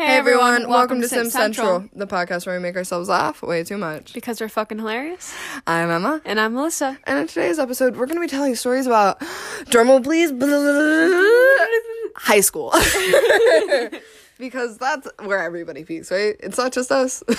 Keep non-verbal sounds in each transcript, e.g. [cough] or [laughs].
Hey, everyone, welcome, to Simp Sentral, the podcast where we make ourselves laugh way too much. Because we're fucking hilarious. I'm Emma, And I'm Melissa. and in today's episode, we're going to be telling stories about, drumroll please, high school. Because that's where everybody peaks, right? It's not just us. [laughs]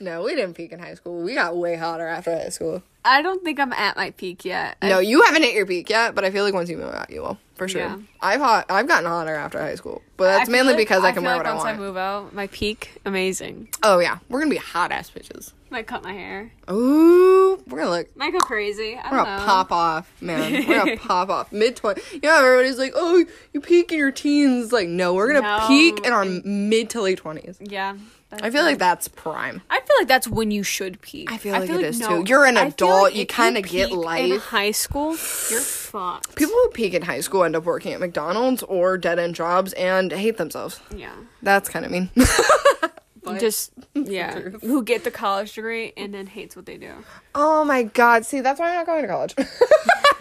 no, we didn't peak in high school. We got way hotter after high school. I don't think I'm at my peak yet. No, you haven't hit your peak yet, but I feel like once you move out, you will for sure. Yeah. I've hot, I've gotten hotter after high school, but that's mainly like- because I can feel wear like what I once want. I move out, my peak, amazing. Oh yeah, we're gonna be hot ass bitches. Might cut my hair. Ooh, we're gonna look. Might go crazy. I We're gonna know. pop off, man. We're gonna [laughs] pop off mid twenty. Yeah, everybody's like, "Oh, you peak in your teens." Like, no, we're gonna No, peak in our mid to late twenties. Yeah. I feel like that's prime. I feel like that's when you should peak. I feel like it is, no, too. You're an adult, like you kinda get peak In life. high school, you're fucked. People who peak in high school end up working at McDonald's or dead end jobs and hate themselves. Yeah. That's kind of mean. [laughs] But- Just [laughs] yeah, who get the college degree and then hates what they do. Oh my god! See, that's why I'm not going to college. [laughs]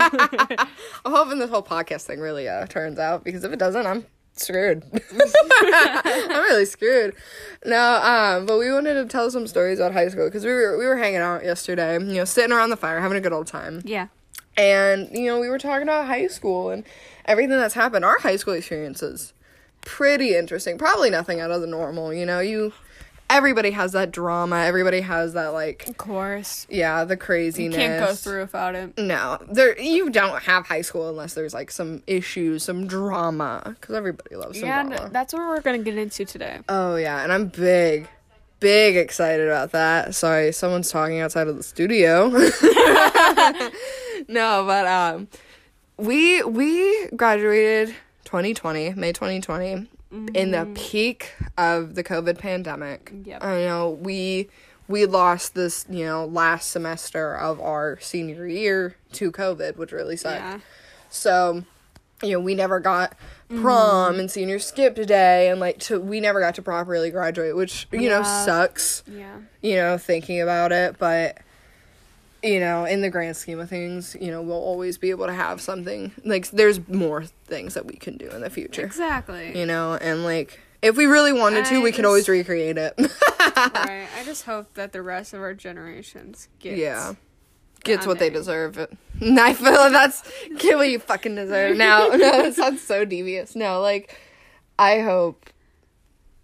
I'm hoping this whole podcast thing really uh, turns out because if it doesn't, I'm screwed. [laughs] I'm really screwed. No, um, but we wanted to tell some stories about high school because we were we were hanging out yesterday, you know, sitting around the fire, having a good old time, Yeah. and you know, we were talking about high school and everything that's happened. Our high school experiences pretty interesting. Probably nothing out of the normal. You know, you everybody has that drama. Everybody has that like Of course. yeah, the craziness. You Can't go through without it. No, there you don't have high school unless there's like some issues, some drama, because everybody loves some Yeah, and drama. that's what we're gonna get into today. oh yeah, and I'm big, big excited about that. Sorry, someone's talking outside of the studio. [laughs] no, but um, we we graduated 2020, May 2020, in the mm. peak of the COVID pandemic. Yep. I know we we lost this, you know, last semester of our senior year to COVID, which really sucked. Yeah. So, you know, we never got mm-hmm. prom and senior skip day and like to we never got to properly graduate, which, you know, sucks, Yeah. you know, thinking about it, but you know, in the grand scheme of things, you know, we'll always be able to have something. Like there's more things that we can do in the future. Exactly. You know, and like if we really wanted to, I we could always recreate it. right. [laughs] I just hope that the rest of our generations get yeah. Gets what they deserve. And [laughs] I feel like that's get what you fucking deserve. Now, [laughs] no, it sounds so devious. No, like I hope,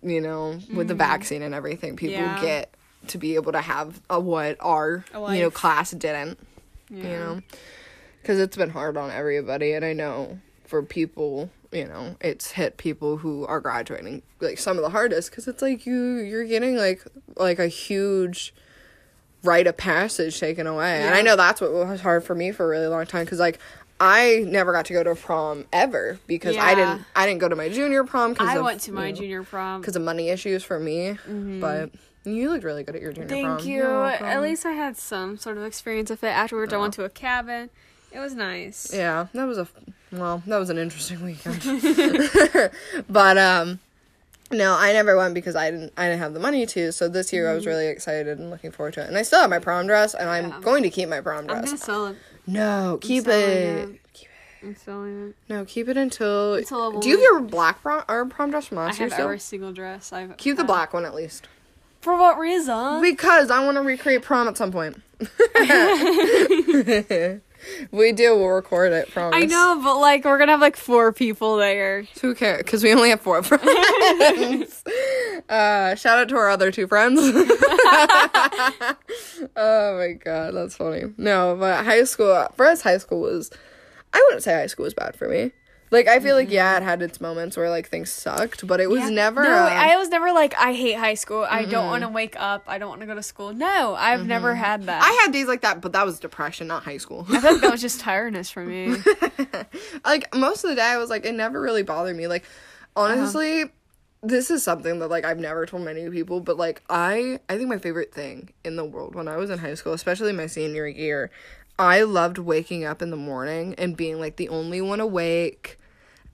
you know, with the vaccine and everything, people Mm-hmm. Yeah. get to be able to have a what our A you know class didn't. Yeah. You know, because it's been hard on everybody, and I know for people. You know, it's hit people who are graduating like some of the hardest because it's like you you're getting like like a huge rite of passage taken away. And I know that's what was hard for me for a really long time because like I never got to go to prom ever because I didn't I didn't go to my junior prom because I of, went to my you know, junior prom. because of money issues for me. Mm-hmm. But you looked really good at your junior Thank prom. you. You're. At least I had some sort of experience with it. Afterwards, I went to a cabin. It was nice. Yeah, that was a well, that was an interesting [laughs] weekend. [laughs] but um no, I never went because I didn't I didn't have the money to. So this year I was really excited and looking forward to it. And I still have my prom dress and I'm Yeah. going to keep my prom dress. I'm gonna sell it. No, keep selling it. Keep it. I'm selling it. No, keep it until. Until a Do you have your black prom or prom dress from I last year have still? every single dress I've. Keep the had. black one at least. For what reason? Because I want to recreate prom at some point. [laughs] we do. We'll record it. Promise. I know, but like we're gonna have like four people there. Who cares? Because we only have four [laughs] friends. uh, shout out to our other two friends. [laughs] oh my god, that's funny. No, but high school for us, high school was. I wouldn't say high school was bad for me. Like I feel like yeah, it had its moments where like things sucked, but it was Yeah. never. No, uh, I was never like I hate high school. I don't want to wake up. I don't want to go to school. No, I've never had that. I had days like that, but that was depression, not high school. I feel like that was just [laughs] tiredness for me. [laughs] like most of the day, I was like, it never really bothered me. Like honestly, this is something that like I've never told many people, but like I, I think my favorite thing in the world when I was in high school, especially my senior year, I loved waking up in the morning and being like the only one awake.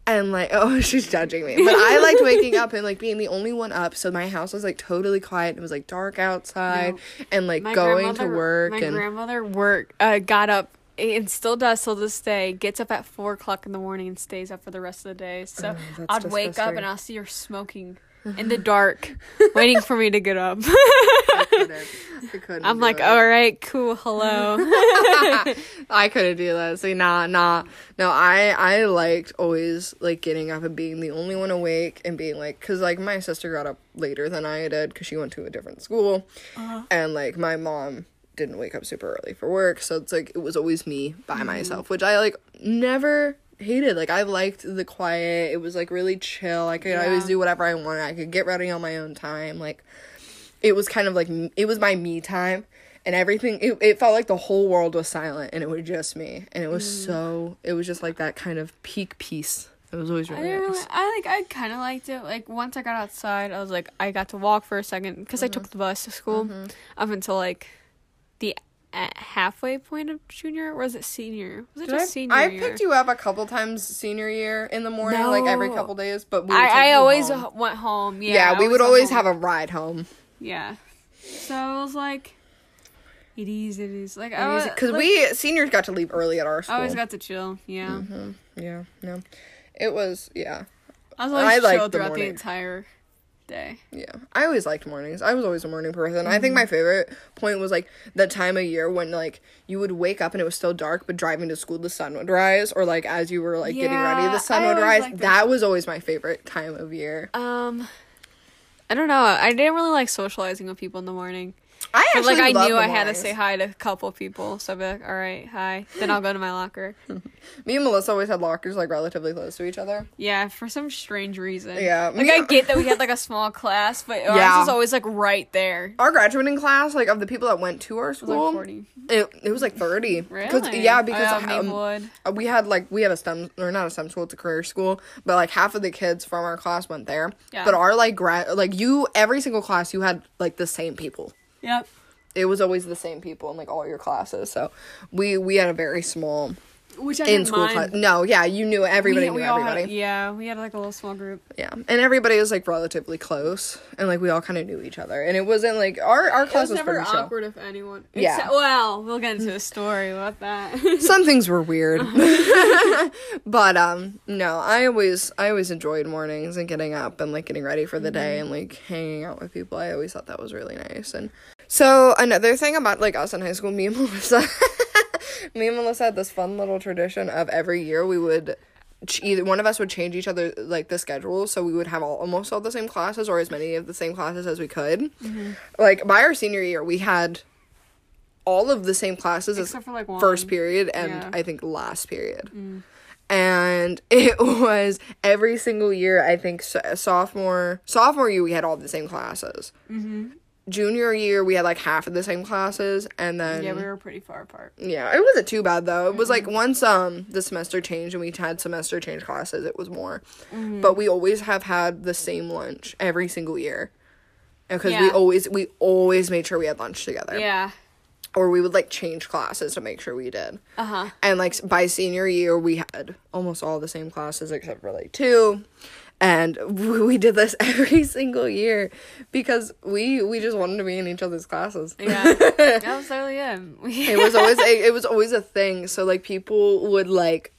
And like, [laughs] oh, she's judging me. But I liked waking up and like being the only one up. So my house was like totally quiet. And it was like dark outside No. and like My going to work My and grandmother work uh, got up and still does till this day, gets up at four o'clock in the morning and stays up for the rest of the day. So Oh, I'd wake up and I'll see her smoking in the dark, [laughs] waiting for me to get up. I couldn't. I couldn't I'm like, it. all right, cool, hello. [laughs] I couldn't do that. See, nah, nah. No, I I liked always like getting up and being the only one awake and being like, cause like my sister got up later than I did because she went to a different school, uh-huh. and like my mom didn't wake up super early for work, so it's like it was always me by mm-hmm. myself, which I like never hated. Like I liked the quiet. It was like really chill. I could always do whatever I wanted. I could get ready on my own time. Like it was kind of like it was my me time and everything it, it felt like the whole world was silent and it was just me and it was Mm. so it was just like that kind of peak peace it was always really really, nice I like, I kind of liked it. Like once I got outside, I was like, I got to walk for a second because I Mm-hmm. took the bus to school up until like the uh, halfway point of junior. Or was it senior? Was it Did just I, senior I year? picked you up a couple times senior year in the morning like every couple days but we I, I always home. went home. Yeah, yeah, I we would always home. have a ride home Yeah. So I was like, it is, it is. Like, I was. because like, we seniors got to leave early at our school I always got to chill. Yeah. Mm-hmm. yeah no it was yeah I was always liked chill throughout the morning. entire day. Yeah, I always liked mornings. I was always a morning person. I think my favorite point was like the time of year when like you would wake up and it was still dark, but driving to school the sun would rise, or like as you were like getting ready the sun I would rise. That was always my favorite time of year. Um, I don't know. I didn't really like socializing with people in the morning. I But actually like I knew I had to say hi to a couple people, so I'd be like, "All right, hi." Then I'll go to my locker. [laughs] Me and Melissa always had lockers like relatively close to each other. Yeah, for some strange reason. Yeah, like I get that we had [laughs] like a small class, but ours Yeah. was always like right there. Our graduating class, like of the people that went to our It was school, like forty. it, it was like thirty. Really? Yeah, because oh, um, Uh, we had like we had a STEM or not a STEM school, it's a career school, but like half of the kids from our class went there. Yeah. But our like grad like you every single class you had like the same people. Yep. It was always the same people in like all your classes. So we we had a very small Which I in school class. No, yeah, you knew everybody we, we knew all everybody. Had, yeah, we had like a little small group. yeah. And everybody was like relatively close and like we all kind of knew each other. And it wasn't like our our It class was was, never pretty chill. awkward if anyone. Yeah. Except- well, we'll get into a story about that. [laughs] some things were weird [laughs] [laughs] but um no i always i always enjoyed mornings and getting up and like getting ready for the day and like hanging out with people i always thought that was really nice and so another thing about like us in high school me and [laughs] melissa me and melissa had this fun little tradition of every year we would ch- either one of us would change each other like the schedule so we would have all, almost all the same classes or as many of the same classes as we could like by our senior year we had all of the same classes as Except for like one. first period and Yeah. I think last period. And [laughs] it was every single year. I think so- sophomore sophomore year we had all the same classes. Mm-hmm. Junior year we had like half of the same classes, and then Yeah, we were pretty far apart. yeah, it wasn't too bad though. It was like once um the semester changed and we had semester change classes, it was more. But we always have had the same lunch every single year. Because we always we always made sure we had lunch together. Yeah. Or we would like change classes to make sure we did. Uh huh. And like by senior year, we had almost all the same classes except for like two. And we did this [laughs] every single year because we we just wanted to be in each other's classes. Yeah. [laughs] that was literally it. It was always a, it was always a thing. So like people would like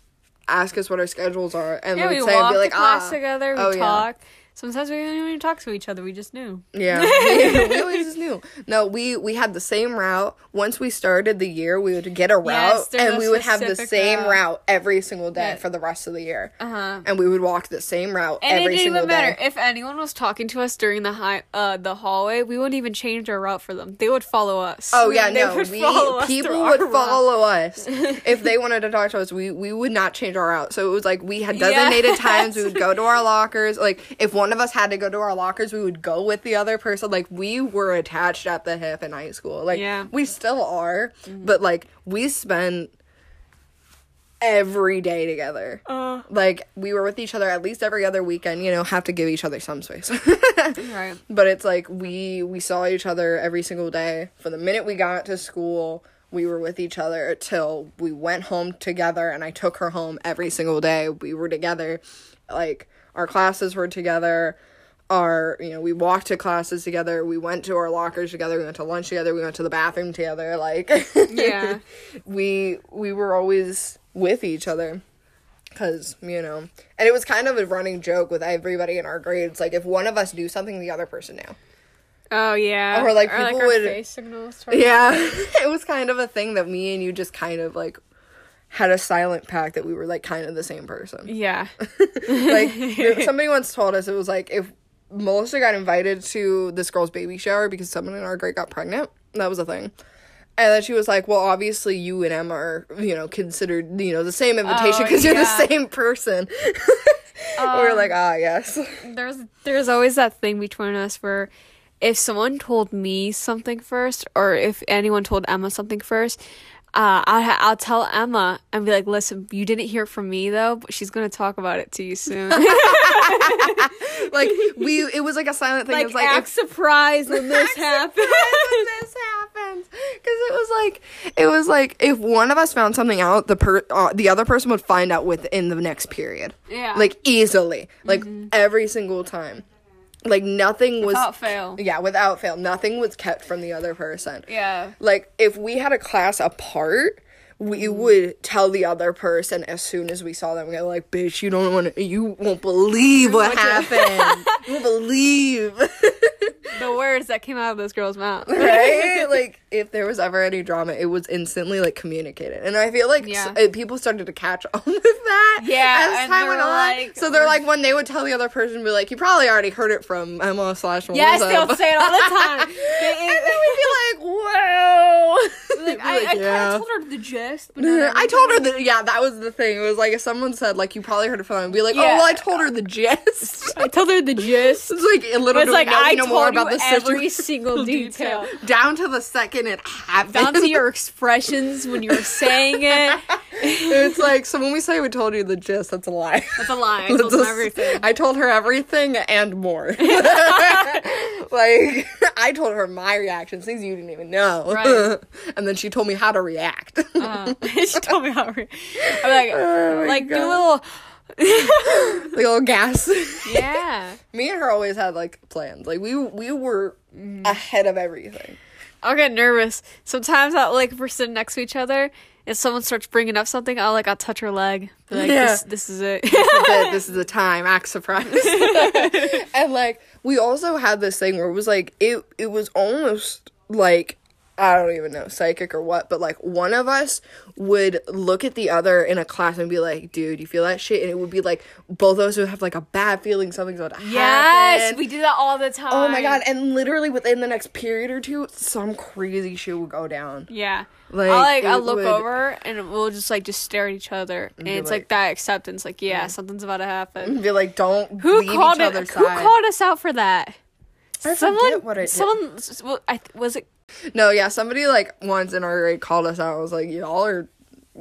ask us what our schedules are, and yeah, we we would say and be like, to class ah, together. We oh, yeah. Sometimes we didn't even talk to each other. We just knew. Yeah, [laughs] we, always just knew. No, we we had the same route. Once we started the year, we would get a route, Yes, and we would have the same route. route. every single day Yeah. for the rest of the year. Uh huh. And we would walk the same route And every it didn't single even matter day. if anyone was talking to us during the high, uh, the hallway. We wouldn't even change our route for them. They would follow us. Oh yeah, [laughs] They no. would We people would route. follow us [laughs] if they wanted to talk to us. We we would not change our route. So it was like we had designated times. We would go to our lockers. Like if one of us had to go to our lockers, we would go with the other person. Like we were attached at the hip in high school. Like Yeah. Mm-hmm. we still are, but like we spent every day together. Uh, Like we were with each other at least every other weekend. You know, have to give each other some space. [laughs] right. but it's like we we saw each other every single day For the minute we got to school we were with each other till we went home together and i took her home every single day we were together like our classes were together our you know we walked to classes together we went to our lockers together we went to lunch together we went to the bathroom together like Yeah. [laughs] we we were always with each other because you know and it was kind of a running joke with everybody in our grades like if one of us knew something the other person knew Oh yeah. Or, like, people our would- face signals. [laughs] yeah [laughs] it was kind of a thing that me and you just kind of like had a silent pact that we were like kind of the same person [laughs] Yeah. like [laughs] somebody once told us it was like if Melissa got invited to this girl's baby shower because someone in our grade got pregnant. That was a thing. And then she was like, "Well, obviously you and Emma are, you know, considered, you know, the same invitation Oh, because you're the same person." [laughs] we were like, "Ah, yes." there's there's always that thing between us where if someone told me something first or if anyone told Emma something first, uh, I ha- I'll tell Emma and be like, "Listen, you didn't hear from me though, but she's gonna talk about it to you soon." [laughs] like we, it was like a silent thing. it like, was like act if surprised when this [laughs] happens. when this happens because it was like it was like if one of us found something out the per uh, the other person would find out within the next period Yeah. like easily like every single time like nothing was Without fail. yeah without fail nothing was kept from the other person Yeah. like if we had a class apart we Mm-hmm. would tell the other person as soon as we saw them we go like bitch you don't want to you won't believe what happened [laughs] you won't believe [laughs] The words that came out of this girl's mouth. right? [laughs] like if there was ever any drama, it was instantly like communicated, and I feel like Yeah. uh, people started to catch on with that. Yeah, as time went on. like- so they're like when they would tell the other person, be like, "You probably already heard it from Emma slash Melissa." Yes, they'll say it all the time. and then we'd be like, "Wow." Like, I, I like, kind of told her the I told her that. Yeah, that was the thing. It was like if someone said like you probably heard it from, I'd be like, "Oh, Yeah. well, I told her the gist." [laughs] I told her the gist. [laughs] It's like a little But it's like we know, I we know told more you about the every situation. single [laughs] detail, down to the second it happened. down to your expressions when you were saying it. it's like so when we say we told you the gist, that's a lie. That's a lie. I told them everything. I told her everything and more. like I told her my reactions, things you didn't even know. Right. and then she told me how to react. Uh, [laughs] She told me how. Re- I'm like, Oh like do a little. [laughs] a little gas. Yeah. [laughs] me and her always had like plans. Like we we were mm-hmm. ahead of everything. I'll get nervous sometimes. I'll like if we're sitting next to each other. If someone starts bringing up something, I'll like I'll touch her leg. Be like, Yeah. this, this is it. that this is the time act surprised and like we also had this thing where it was like it it was almost like I don't even know psychic or what, but like one of us would look at the other in a class and be like, "Dude, you feel that shit?" And it would be like both of us would have like a bad feeling something's about to yes, happen. Yes, we do that all the time. oh my god! And literally within the next period or two, some crazy shit would go down. Yeah. Like, I'll like I'll look would- over and we'll just like just stare at each other and be it's like- like, that acceptance like yeah something's about to happen. And be like, "Don't Who called each it? Who side." called us out for that? I someone forget what I did. someone well, I was it No, yeah, somebody like once in our grade called us out. I was like, y'all are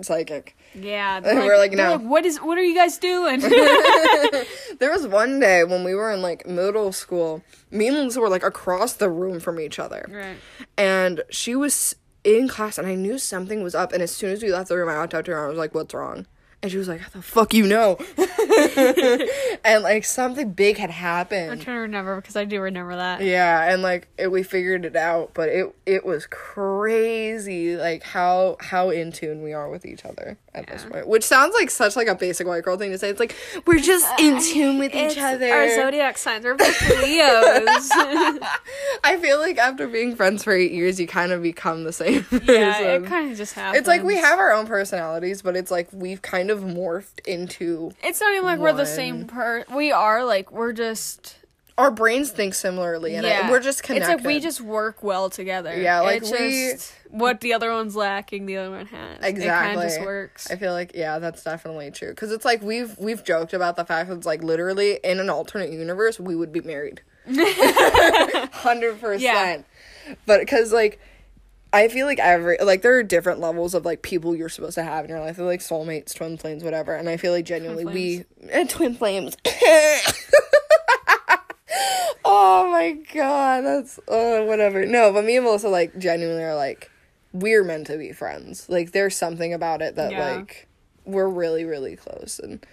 psychic. yeah And we're like, no. what is what are you guys doing? [laughs] There [laughs] was one day when we were in like middle school, me and Melissa were like across the room from each other. right. And she was in class and I knew something was up. And as soon as we left the room, I walked up to her and I was like, what's wrong? And she was like, how the fuck you know? [laughs] and like something big had happened. I'm trying to remember because I do remember that. Yeah, and like it, we figured it out, but it it was crazy, like how how in tune we are with each other at this point. Which sounds like such like a basic white girl thing to say. It's like we're just in uh, tune with each other. Our zodiac signs are both Leos. [laughs] I feel like after being friends for eight years, you kind of become the same person. yeah, it kind of just happens. it's like we have our own personalities, but it's like we've kind of morphed into It's not even like we're the same person. We are like we're just our brains think similarly, and I- yeah. we're just connected. It's like we just work well together. Yeah, like it's we- just what the other one's lacking, the other one has. It Exactly. kind of just works. I feel like yeah, that's definitely true. Because it's like we've we've joked about the fact that it's like literally in an alternate universe we would be married, [laughs] [laughs] hundred Yeah. percent. But because like I feel like every like there are different levels of like people you're supposed to have in your life. They're like soulmates, twin flames, whatever. And I feel like genuinely we eh, [laughs] twin flames. [laughs] oh my god, that's oh whatever. No, but me and Melissa like genuinely are like we're meant to be friends. Like there's something about it that Yeah. like we're really really close and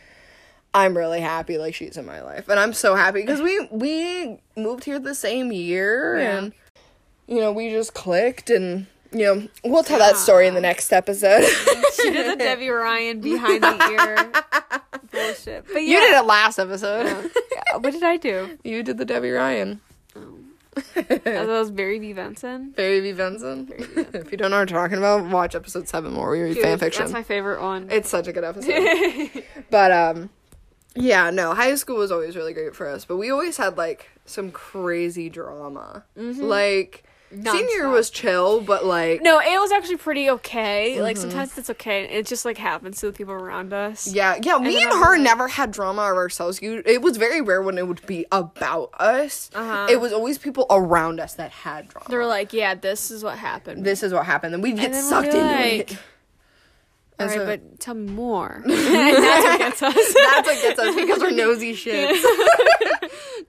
I'm really happy like she's in my life. And I'm so happy because we we moved here the same year Yeah. and you know, we just clicked and you know, we'll tell that story in the next episode. [laughs] she did the Debby Ryan behind the ear [laughs] bullshit. But yeah, You did it last episode. Yeah, what did I do? you did the Debby Ryan. That was Barry B. Benson. Barry B. Benson. [laughs] if you don't know what we're talking about, watch episode seven more. we read Dude, fan fiction. That's my favorite one. It's such a good episode. but um yeah, no, high school was always really great for us, but we always had like some crazy drama. Like senior was chill, but like no, it was actually pretty okay. Like Mm-hmm. sometimes it's okay. It just like happens to the people around us. yeah, yeah, me and her like- never had drama of ourselves. You, it was very rare when it would be about us. Uh-huh. It was always people around us that had drama. They're like, yeah, this is what happened. this is what happened, and we get And then we'd get sucked into like, it. All And right, so- but tell me more. [laughs] [laughs] that's what gets us. That's what gets us because we're nosy shits. [laughs]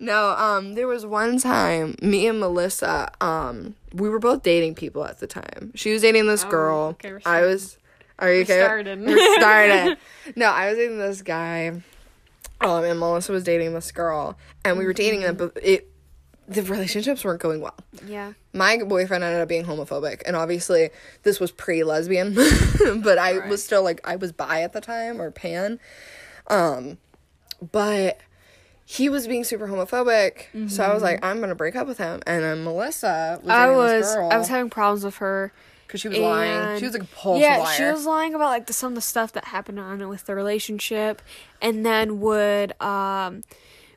no, um, there was one time me and Melissa, um, we were both dating people at the time. She was dating this girl. Oh, okay, we're I was. Are you okay? started. We're started. [laughs] no, I was dating this guy. Um, and Melissa was dating this girl, and we were dating them, but it the relationships weren't going well. yeah. My boyfriend ended up being homophobic, and obviously this was pre-lesbian, [laughs] but I Right. was still like I was bi at the time or pan, um, but he was being super homophobic. So I was like, I'm gonna break up with him, and then Melissa was Mm-hmm. I was I was having problems with her. because she was lying. She was a compulsive yeah, liar. she was lying about like the, some of the stuff that happened on it with the relationship, and then would um,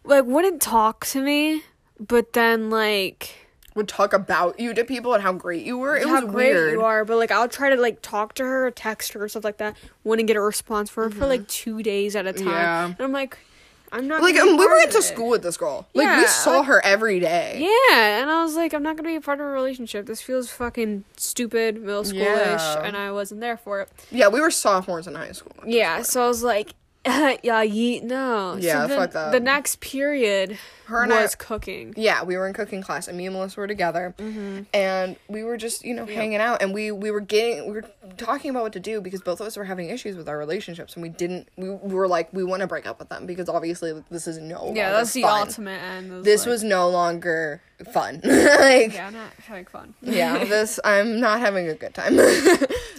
like wouldn't talk to me, but then like would talk about you to people and how great you were. It how was great weird. you are, but like I'll try to like talk to her, text her, stuff like that. Wouldn't get a response for her for like two days at a time, Mm-hmm. Yeah. and I'm like, I'm not Like um, we part went to school with this girl. Like we saw like- her every day. Yeah, and I was like, I'm not gonna be a part of a relationship. This feels fucking stupid, middle schoolish, Yeah. and I wasn't there for it. Yeah, we were sophomores in high school. Yeah, so I was like, [laughs] yeah, yeet, no. Yeah, so then fuck that. The next period Her and I- was cooking. Yeah, we were in cooking class, and me and Melissa were together, Mm-hmm. and we were just you know hanging out, and we we were getting we were talking about what to do because both of us were having issues with our relationships, and we didn't we, we were like we want to break up with them because obviously like, this is no Yeah, that's the fun. ultimate end. This like, was no longer fun. [laughs] like yeah, I'm not having fun. yeah, [laughs] this I'm not having a good time.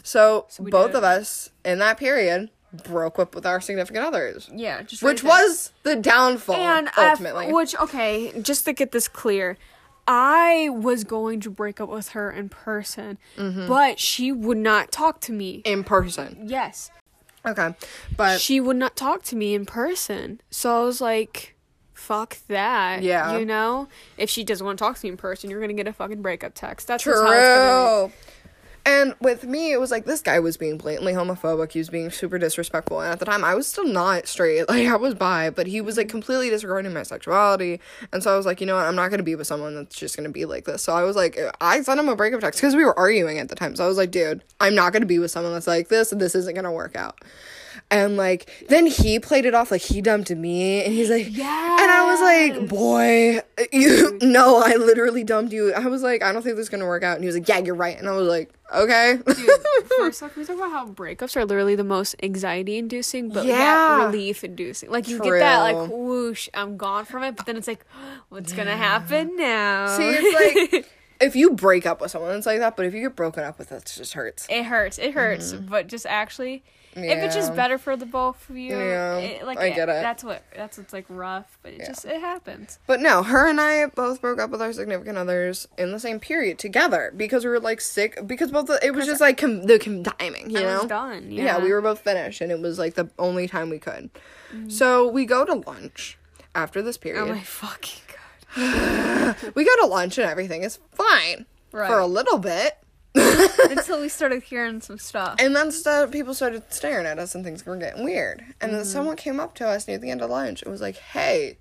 so, we both did. of us in that period broke up with our significant others, Yeah, just which right was the downfall and I- ultimately. which okay, just to get this clear. I was going to break up with her in person, Mm-hmm. but she would not talk to me. in person. Yes. Okay. But she would not talk to me in person. So I was like, fuck that. Yeah. You know? If she doesn't want to talk to me in person, you're going to get a fucking breakup text. That's just how gonna True. And with me, it was like this guy was being blatantly homophobic. He was being super disrespectful. And at the time, I was still not straight. [laughs] Like, I was bi, but he was like completely disregarding my sexuality. And so I was like, you know what? I'm not going to be with someone that's just going to be like this. So I was like, I sent him a breakup text because we were arguing at the time. So I was like, dude, I'm not going to be with someone that's like this. This isn't going to work out. And like, then he played it off like he dumped me. And he's like, Yeah. and I was like, boy, you [laughs] no, I literally dumped you. I was like, I don't think this is gonna work out. And he was like, Yeah, you're right. And I was like, Okay. Dude, [laughs] first off, we talk about how breakups are literally the most anxiety inducing, but Yeah. yeah. relief inducing. Like you get that like whoosh, I'm gone from it, but then it's like, [gasps] what's gonna happen now? See, it's like [laughs] if you break up with someone, it's like that. But if you get broken up with, it just hurts. it hurts. It hurts, mm-hmm. but just actually, if it's just Mm-hmm. Better for the both of you, Yeah, it, like I get it. That's what that's what's like rough, but it just it happens. But no, her and I both broke up with our significant others in the same period together because we were like sick. Because both the, it was just like com- the com- timing, you I know. was done. Yeah. yeah, we were both finished, and it was like the only time we could. So we go to lunch after this period. Oh my fucking god. [gasps] we go to lunch and everything is fine for a little bit. [laughs] Until we started hearing some stuff. And then st- people started staring at us and things were getting weird. And Mm-hmm. then someone came up to us near the end of lunch and was like, "Hey,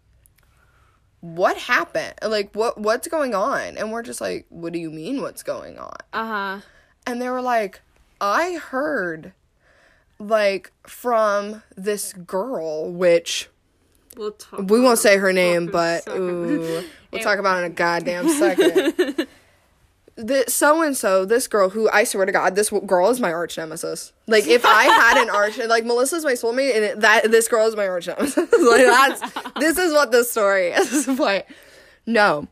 what happened? Like what what's going on?" And we're just like, "What do you mean what's going on?" Uh huh. And they were like, "I heard like from this girl which We'll talk. we won't say her name, but ooh, we'll [laughs] talk about it in a goddamn second. [laughs] this so and so, this girl who I swear to God, this w- girl is my arch nemesis. Like if I had an arch, [laughs] like Melissa's my soulmate, and it, that this girl is my arch nemesis. [laughs] like that's this is what the story [laughs] is. but no,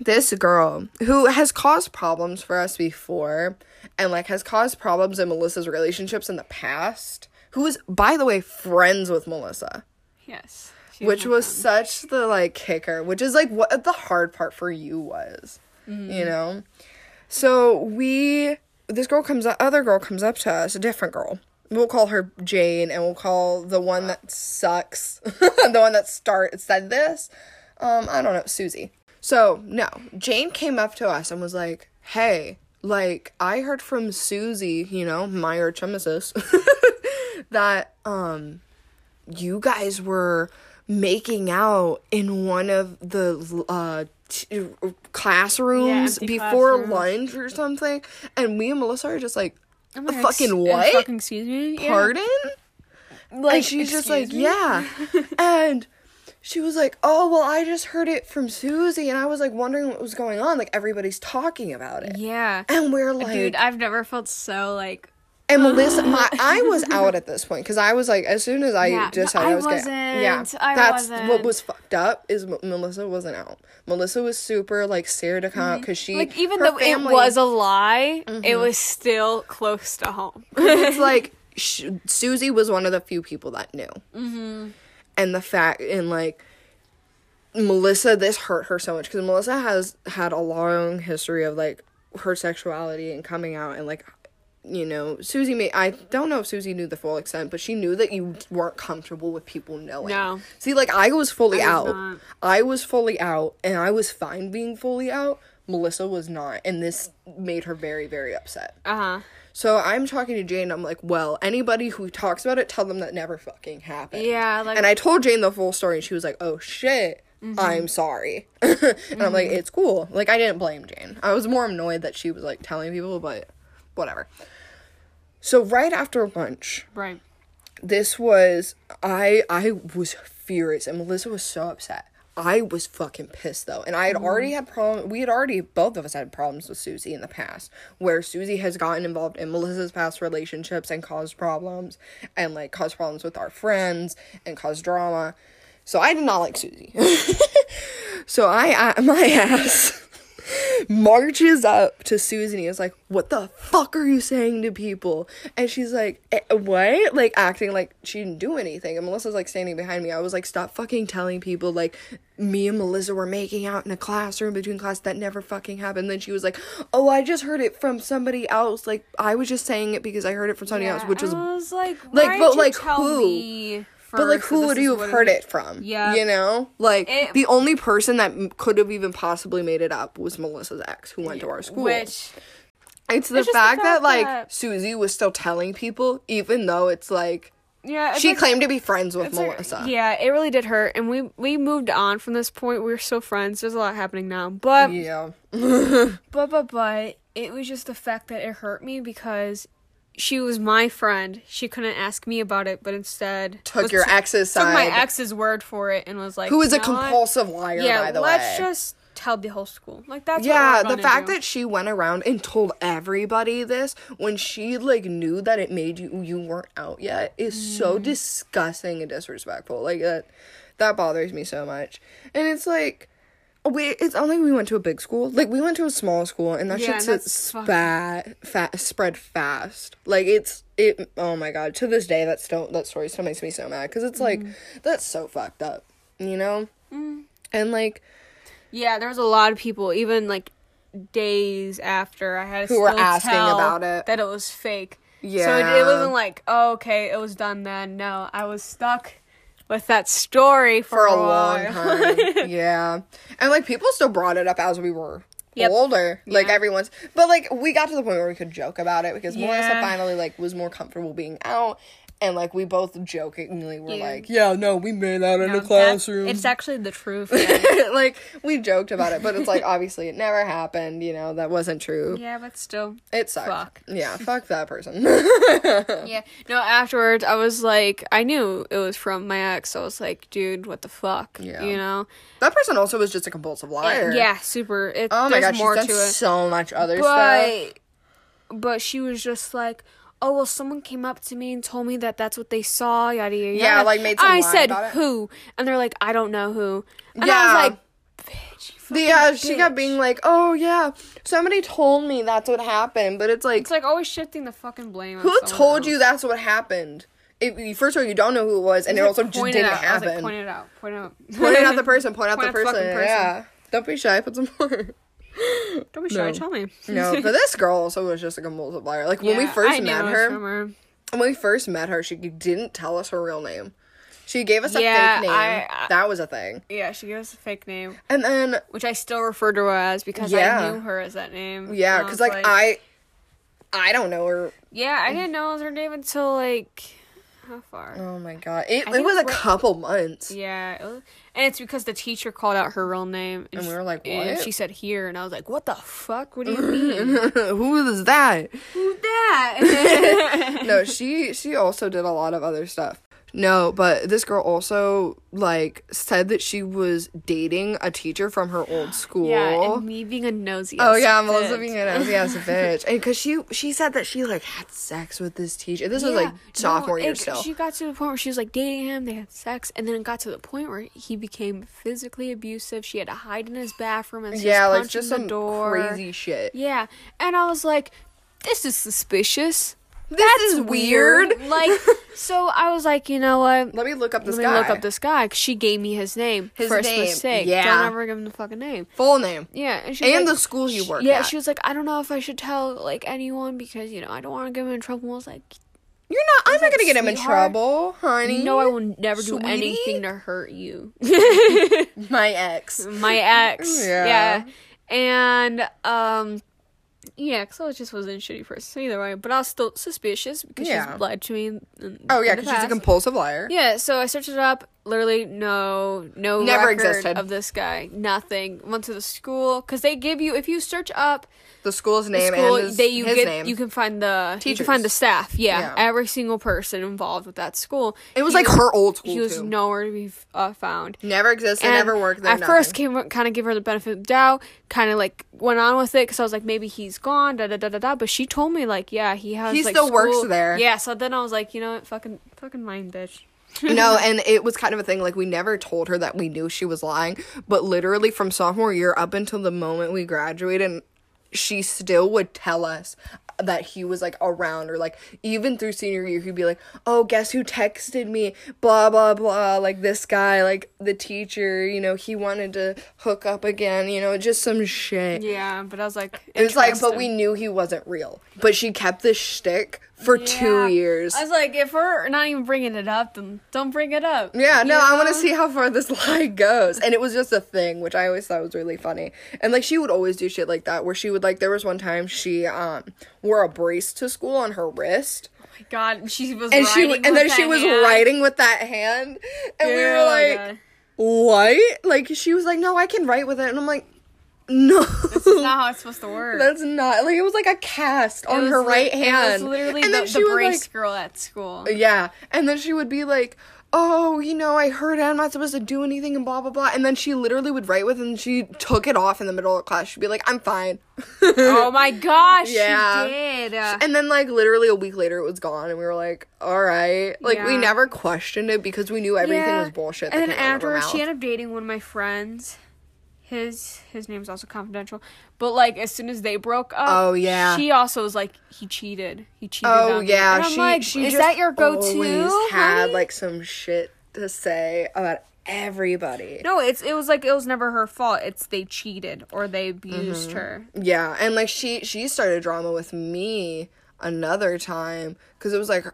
this girl who has caused problems for us before, and like has caused problems in Melissa's relationships in the past. Who was, by the way, friends with Melissa Yes. Which was such the like kicker which is like what the hard part for you was Mm-hmm. you know? So we this girl comes up other girl comes up to us a different girl. We'll call her jane and we'll call the one that sucks [laughs] the one that start said this. Um i don't know susie. So no jane came up to us and was like hey like i heard from susie you know my arch nemesis [laughs] that um you guys were making out in one of the uh t- classrooms empty before classrooms. lunch or something and me and melissa are just like fucking "Ex- what? Fucking excuse me. Yeah. pardon Like and she's just like me? yeah [laughs] and she was like oh well i just heard it from susie and i was like wondering what was going on like everybody's talking about it Yeah. and we're like Dude, I've never felt so like And Melissa, [laughs] my I was out at this point because I was like, as soon as I Yeah, decided no, I I was getting, yeah, wasn't. I that's what wasn't. was fucked up is M- Melissa wasn't out. Melissa was super like scared to come out because she like even though family- Mm-hmm. it was a lie, it was still close to home. [laughs] it's like sh- Susie was one of the few people that knew, mm-hmm. and the fact and like Melissa, this hurt her so much because Melissa has had a long history of like her sexuality and coming out and like you know Susie may I don't know if Susie knew the full extent, but she knew that you weren't comfortable with people knowing. No. See, like I was fully was out. not. I was fully out, and I was fine being fully out. Melissa was not, and this made her very, very upset. Uh huh. So I'm talking to Jane. I'm like, well, anybody who talks about it, tell them that never fucking happened. Yeah, like And I told Jane the full story, and she was like, oh shit, Mm-hmm. I'm sorry. [laughs] and I'm like, it's cool. Like, I didn't blame Jane. I was more annoyed that she was like telling people, but whatever. So right after lunch, right. this was I I was furious, and Melissa was so upset. I was fucking pissed though, and I had mm-hmm. already had problems. We had already both of us had problems with Susie in the past, where Susie has gotten involved in Melissa's past relationships and caused problems, and like caused problems with our friends and caused drama. So I did not like Susie. [laughs] so I, I my [laughs] ass marches up to Susan and is like, "What the fuck are you saying to people?" And she's like, eh, "What?" Like acting like she didn't do anything. And Melissa's like standing behind me. I was like, "Stop fucking telling people like me and Melissa were making out in a classroom between class that never fucking happened." then she was like, "Oh, I just heard it from somebody else. Like I was just saying it because I heard it from somebody else, which was was like, like, but, like, who? me But like, who that would you have heard it from? Yeah. you know, like It- the only person that m- could have even possibly made it up was Melissa's ex, who went to our school. Which it's the It's just the fact, that fact like that- Susie was still telling people, even though it's like yeah, she like- claimed to be friends with it's like- Melissa. yeah, it really did hurt, and we we moved on from this point. We are still friends. There's a lot happening now, but yeah, [laughs] but but but it was just the fact that it hurt me because she was my friend. She couldn't ask me about it, but instead took was your t- ex's took side. my ex's word for it and was like, who is a "You what? compulsive liar, Yeah, by the let's way. just tell the whole school. Like that's yeah, the fact do. that she went around and told everybody this when she like knew that it made you you weren't out yet is Mm. so disgusting and disrespectful. Like that that bothers me so much. And it's like we it's only we went to a big school. Like we went to a small school and that Yeah, shit and shit spat fa- spread fast. Like it's it oh my god, to this day that still that story still makes me so mad cuz it's like Mm. that's so fucked up, you know? And like Yeah, there was a lot of people, even like days after I had Who were asking about it. that it was fake. Yeah, so it, it wasn't like, oh, okay, it was done then. No, I was stuck with that story for, for a a long time. [laughs] yeah. And like people still brought it up as we were Yep. older. Like Yeah. everyone's but like we got to the point where we could joke about it because Melissa finally like was more comfortable being out and like we both jokingly were like, "Yeah, no, we made out in No, a classroom." It's actually the truth. [laughs] Yeah. like we joked about it, but it's like obviously it never happened. You know that wasn't true. yeah, but still. It sucked. Fuck. Yeah, fuck that person. [laughs] [laughs] Yeah. No, afterwards, I was like, I knew it was from my ex. So I was like, dude, what the fuck? Yeah. You know? that person also was just a compulsive liar. Eh, yeah, super. It, Oh my there's god, more she's to done it. so much other stuff. But, but she was just like, oh, well, someone came up to me and told me that that's what they saw, yada, yada, Yeah, like, made some I said, who? And they're like, I don't know who. And I Yeah. was like, bitch, Yeah, she kept being like, "Oh yeah, somebody told me that's what happened," but it's like, It's like always shifting the fucking blame who told you that's what happened? If, first of all, you don't know who it was, and it Like, also just didn't out. I was happen. like, point it out. Point it out. Point out the [laughs] person. Point out Point the out person. person. Yeah, don't be shy. Put some more. [laughs] Don't be shy. No. Tell me. no, [laughs] but this girl also was just like a multiplier. Like when we Yeah, first I knew met it was her, from her. when we first met her, she didn't tell us her real name. She gave us a Yeah, fake name. I- I- that was a thing. Yeah, she gave us a fake name, And then which I still refer to her as because Yeah. I knew her as that name. yeah, And because was like, I, I don't know her. Yeah, I didn't know it was her name until like how far? Oh my god, it, it was a couple months. Yeah, it was, and it's because the teacher called out her real name, And we were like, and "What?" she said here, and I was like, "What the fuck? What do you mean? [laughs] Who is that? Who's that?" [laughs] no, [laughs] she she also did a lot of other stuff. No, but this girl also like said that she was dating a teacher from her old [gasps] school. yeah, and me being a nosy. Oh yeah, Melissa bitch. being an nosy ass [laughs] bitch, and because she she said that she like had sex with this teacher. This was like sophomore no, year it- still. She got to the point where she was like dating him, they had sex, and then it got to the point where he became physically abusive. She had to hide in his bathroom and yeah, just like punch just some door. crazy shit. Yeah, and I was like, this is suspicious. This is weird. [laughs] like, so I was like, you know what? Let me look up this guy. Let me guy. look up this guy 'cause she gave me his name. His First name, mistake. yeah. Don't ever give him the fucking name. full name Yeah, and, she was and like, the school you worked at. yeah, at. she was like, I don't know if I should tell like anyone because you know I don't want to get him in trouble. I was like, You're not. I'm not gonna get him in sweetheart, trouble, honey. no, I will never do Sweetie? anything to hurt you. [laughs] My ex. My ex, [laughs] Yeah. yeah. and um. Yeah, because I just wasn't a shitty person. Either way, but I was still suspicious because Yeah. she's lied to me. In, Oh yeah, because she's a compulsive liar. Yeah, so I searched it up. Literally, no, no, Never record existed. of this guy. Nothing. Went to the school because they give you if you search up The school's the name school, and his, they you his get name. you can find the you can find the staff. Yeah, Yeah. every single person involved with that school. it was He like her old school He was too. nowhere to be uh, found. never existed. And never worked there. At first, came kind of give her the benefit of the doubt. Kind of like went on with it because I was like, maybe he's gone. Da da da da da. But she told me like, yeah, he has. He like, still works there. Yeah. So then I was like, you know what, fucking fucking mind, bitch. No, [laughs] and it was kind of a thing. Like we never told her that we knew she was lying, but literally from sophomore year up until the moment we graduated, she still would tell us that he was like around or like even through senior year he'd be like oh guess who texted me blah blah blah like this guy like the teacher you know he wanted to hook up again you know just some shit Yeah, but I was like, it was like but we knew he wasn't real but she kept this shtick for two years I was like, if we're not even bringing it up, then don't bring it up. Yeah, no, I want to see how far this [laughs] lie goes. And it was just a thing, which I always thought was really funny. And like she would always do shit like that, where she would like there was one time she um wore a brace to school on her wrist, Oh my God, she was and she and then she was hand. writing with that hand, and we were like, God. what? Like she was like, no, I can write with it, and I'm like, no. This is not how it's supposed to [laughs] work. That's not like it was like a cast It on her li- right hand. Literally and the, then the she would, brace like, girl at school. Yeah. And then she would be like, oh, you know, I heard I'm not supposed to do anything and blah, blah, blah. And then she literally would write with and she took it off in the middle of class. She'd be like, I'm fine. oh my [laughs] gosh, Yeah. she did. And then, like, literally a week later, it was gone. And we were like, all right. Like, we never questioned it because we knew everything yeah. was bullshit. And then came out of her afterwards, she ended up dating one of my friends. His his name's also confidential. But like as soon as they broke up, Oh, yeah. she also was like he cheated. He cheated. Oh, on yeah. And I'm she, like, she is just that your go-to? always had, honey? like, some shit to say about everybody. no, it's it was like it was never her fault. It's they cheated or they Mm-hmm. abused her. Yeah, and like she she started drama with me another time because it was like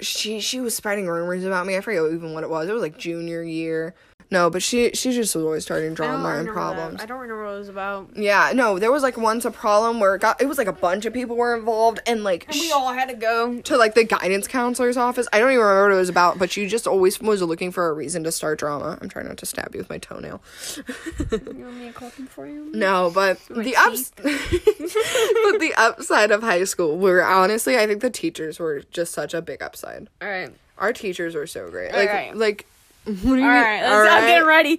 she she was spreading rumors about me. I forget even what it was. It was like junior year. No, but she she just was always starting drama and remember that. problems. I don't remember what it was about. Yeah, no, there was like once a problem where it got it was like a bunch of people were involved and like And we all had to go. to like the guidance counselor's office. I don't even remember what it was about, but she just always was looking for a reason to start drama. I'm trying not to stab you with my toenail. You want me to cook them for you? No, but My the ups [laughs] but the upside of high school were honestly I think the teachers were just such a big upside. All right. Our teachers were so great. Like Alright. like [laughs] what do you mean? All right. Let's, I'm getting ready.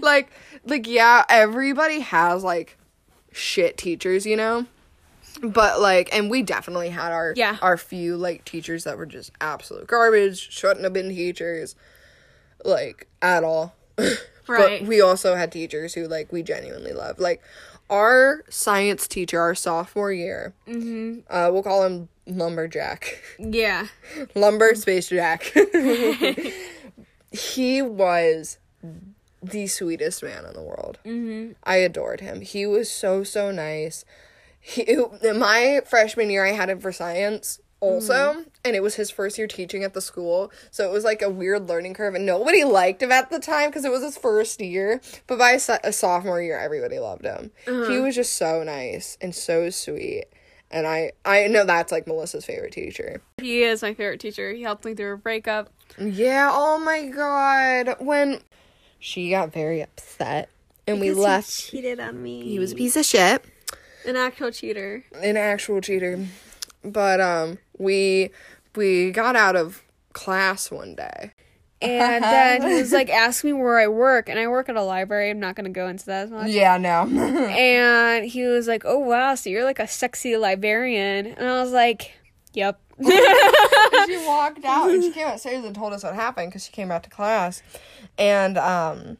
[laughs] [laughs] like like yeah everybody has like shit teachers you know but like and we definitely had our Yeah. our few like teachers that were just absolute garbage shouldn't have been teachers like at all Right. but we also had teachers who like we genuinely loved like our science teacher our sophomore year mm-hmm. uh we'll call him lumberjack yeah. lumber space jack he was the sweetest man in the world. Mm-hmm. i adored him. He was so so nice. He, in [laughs] my freshman year i had him for science also and it was his first year teaching at the school. So it was like a weird learning curve and nobody liked him at the time because it was his first year. But by a, a sophomore year everybody loved him. He was just so nice and so sweet and i i know that's like melissa's favorite teacher. He is my favorite teacher. He helped me through a breakup. Yeah, oh my god. When she got very upset and we left, He cheated on me. he was a piece of shit, an actual cheater. an actual cheater. But um we we got out of class one day. And [laughs] then he was like, ask me where I work. And I work at a library. I'm not going to go into that as much. Yeah, no. [laughs] And he was like, oh, wow. So you're like a sexy librarian. And I was like, yep. [laughs] she walked out and she came upstairs and told us what happened because she came out to class. And um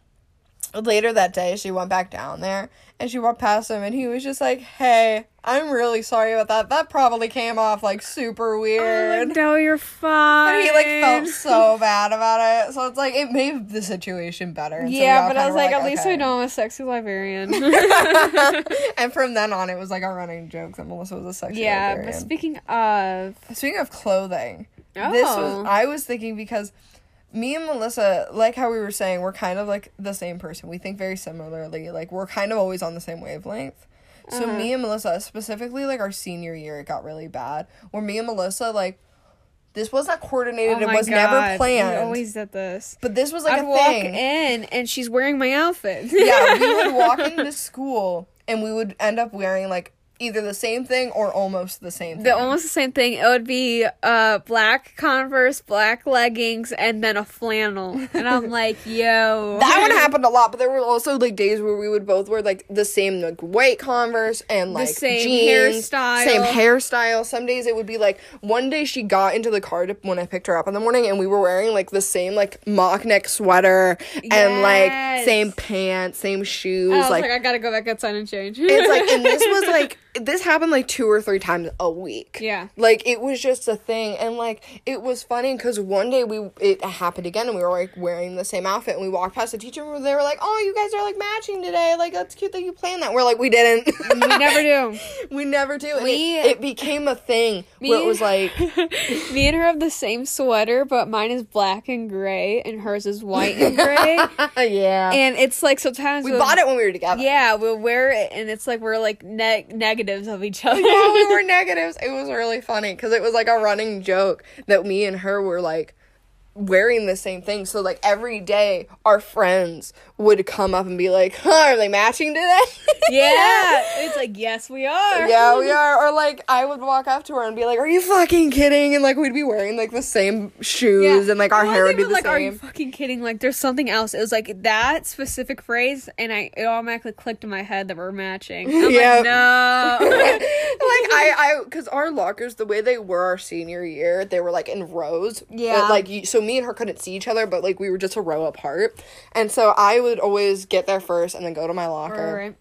later that day she went back down there and she walked past him and he was just like, Hey, I'm really sorry about that. That probably came off like super weird. Oh, like, no, you're fine. But he like felt so bad about it. So it's like it made the situation better. And Yeah, all but I was were like, at least okay. I know I'm a sexy librarian. [laughs] [laughs] and from then on, it was like a running joke that Melissa was a sexual yeah, but speaking of. Speaking of clothing, Oh. this was oh. I was thinking because me and Melissa, like how we were saying, we're kind of like the same person. We think very similarly. Like we're kind of always on the same wavelength. So Uh-huh. me and Melissa, specifically like our senior year, it got really bad. Where me and Melissa, like, this was not coordinated. Oh it was God, never planned. We always did this. but this was like I'd a walk thing. in and she's wearing my outfit. yeah, we would walk [laughs] into school and we would end up wearing like either the same thing or almost the same thing. The almost the same thing. It would be uh black Converse, black leggings, and then a flannel. And I'm [laughs] like, yo. that one happened a lot, but there were also like days where we would both wear like the same like white Converse and like the same jeans, hairstyle. same hairstyle. Some days it would be like one day she got into the car to, when I picked her up in the morning, and we were wearing like the same like mock neck sweater and like same pants, same shoes, I was like, like. I gotta go back outside and change. it's like, and this [laughs] was like, this happened like two or three times a week. Yeah. Like it was just a thing, and like it was funny because one day we it happened again, and we were like wearing the same outfit, and we walked past the teacher, and they were like, "Oh, you guys are like matching today. Like that's cute that you planned that." We're like, "We didn't. we never do. [laughs] we never do." We- it, it became a thing where it was like, [laughs] Me and her have the same sweater, but mine is black and gray, and hers is white and gray. [laughs] yeah. and it's like sometimes we we'll- bought it when we were together. Yeah, we'll wear it, and it's like we're like neg- negatives of each other. yeah, we were [laughs] negatives. It was really funny because it was like a running joke that me and her were like wearing the same thing. So like every day, our friends would come up and be like, "Huh, are they matching today?" [laughs] yeah, it's like yes, we are. yeah, we are. Or like I would walk up to her and be like, "Are you fucking kidding?" And like we'd be wearing like the same shoes and like our It hair would be the like, are you fucking kidding? Like, there's something else. It was like that specific phrase, and I it automatically clicked in my head that we're matching. I'm Yep. like, no. [laughs] like I, [laughs] I, because our lockers, the way they were our senior year, they were like in rows. Yeah. But, like you, so me and her couldn't see each other, but like we were just a row apart, and so I would always get there first and then go to my locker. Right.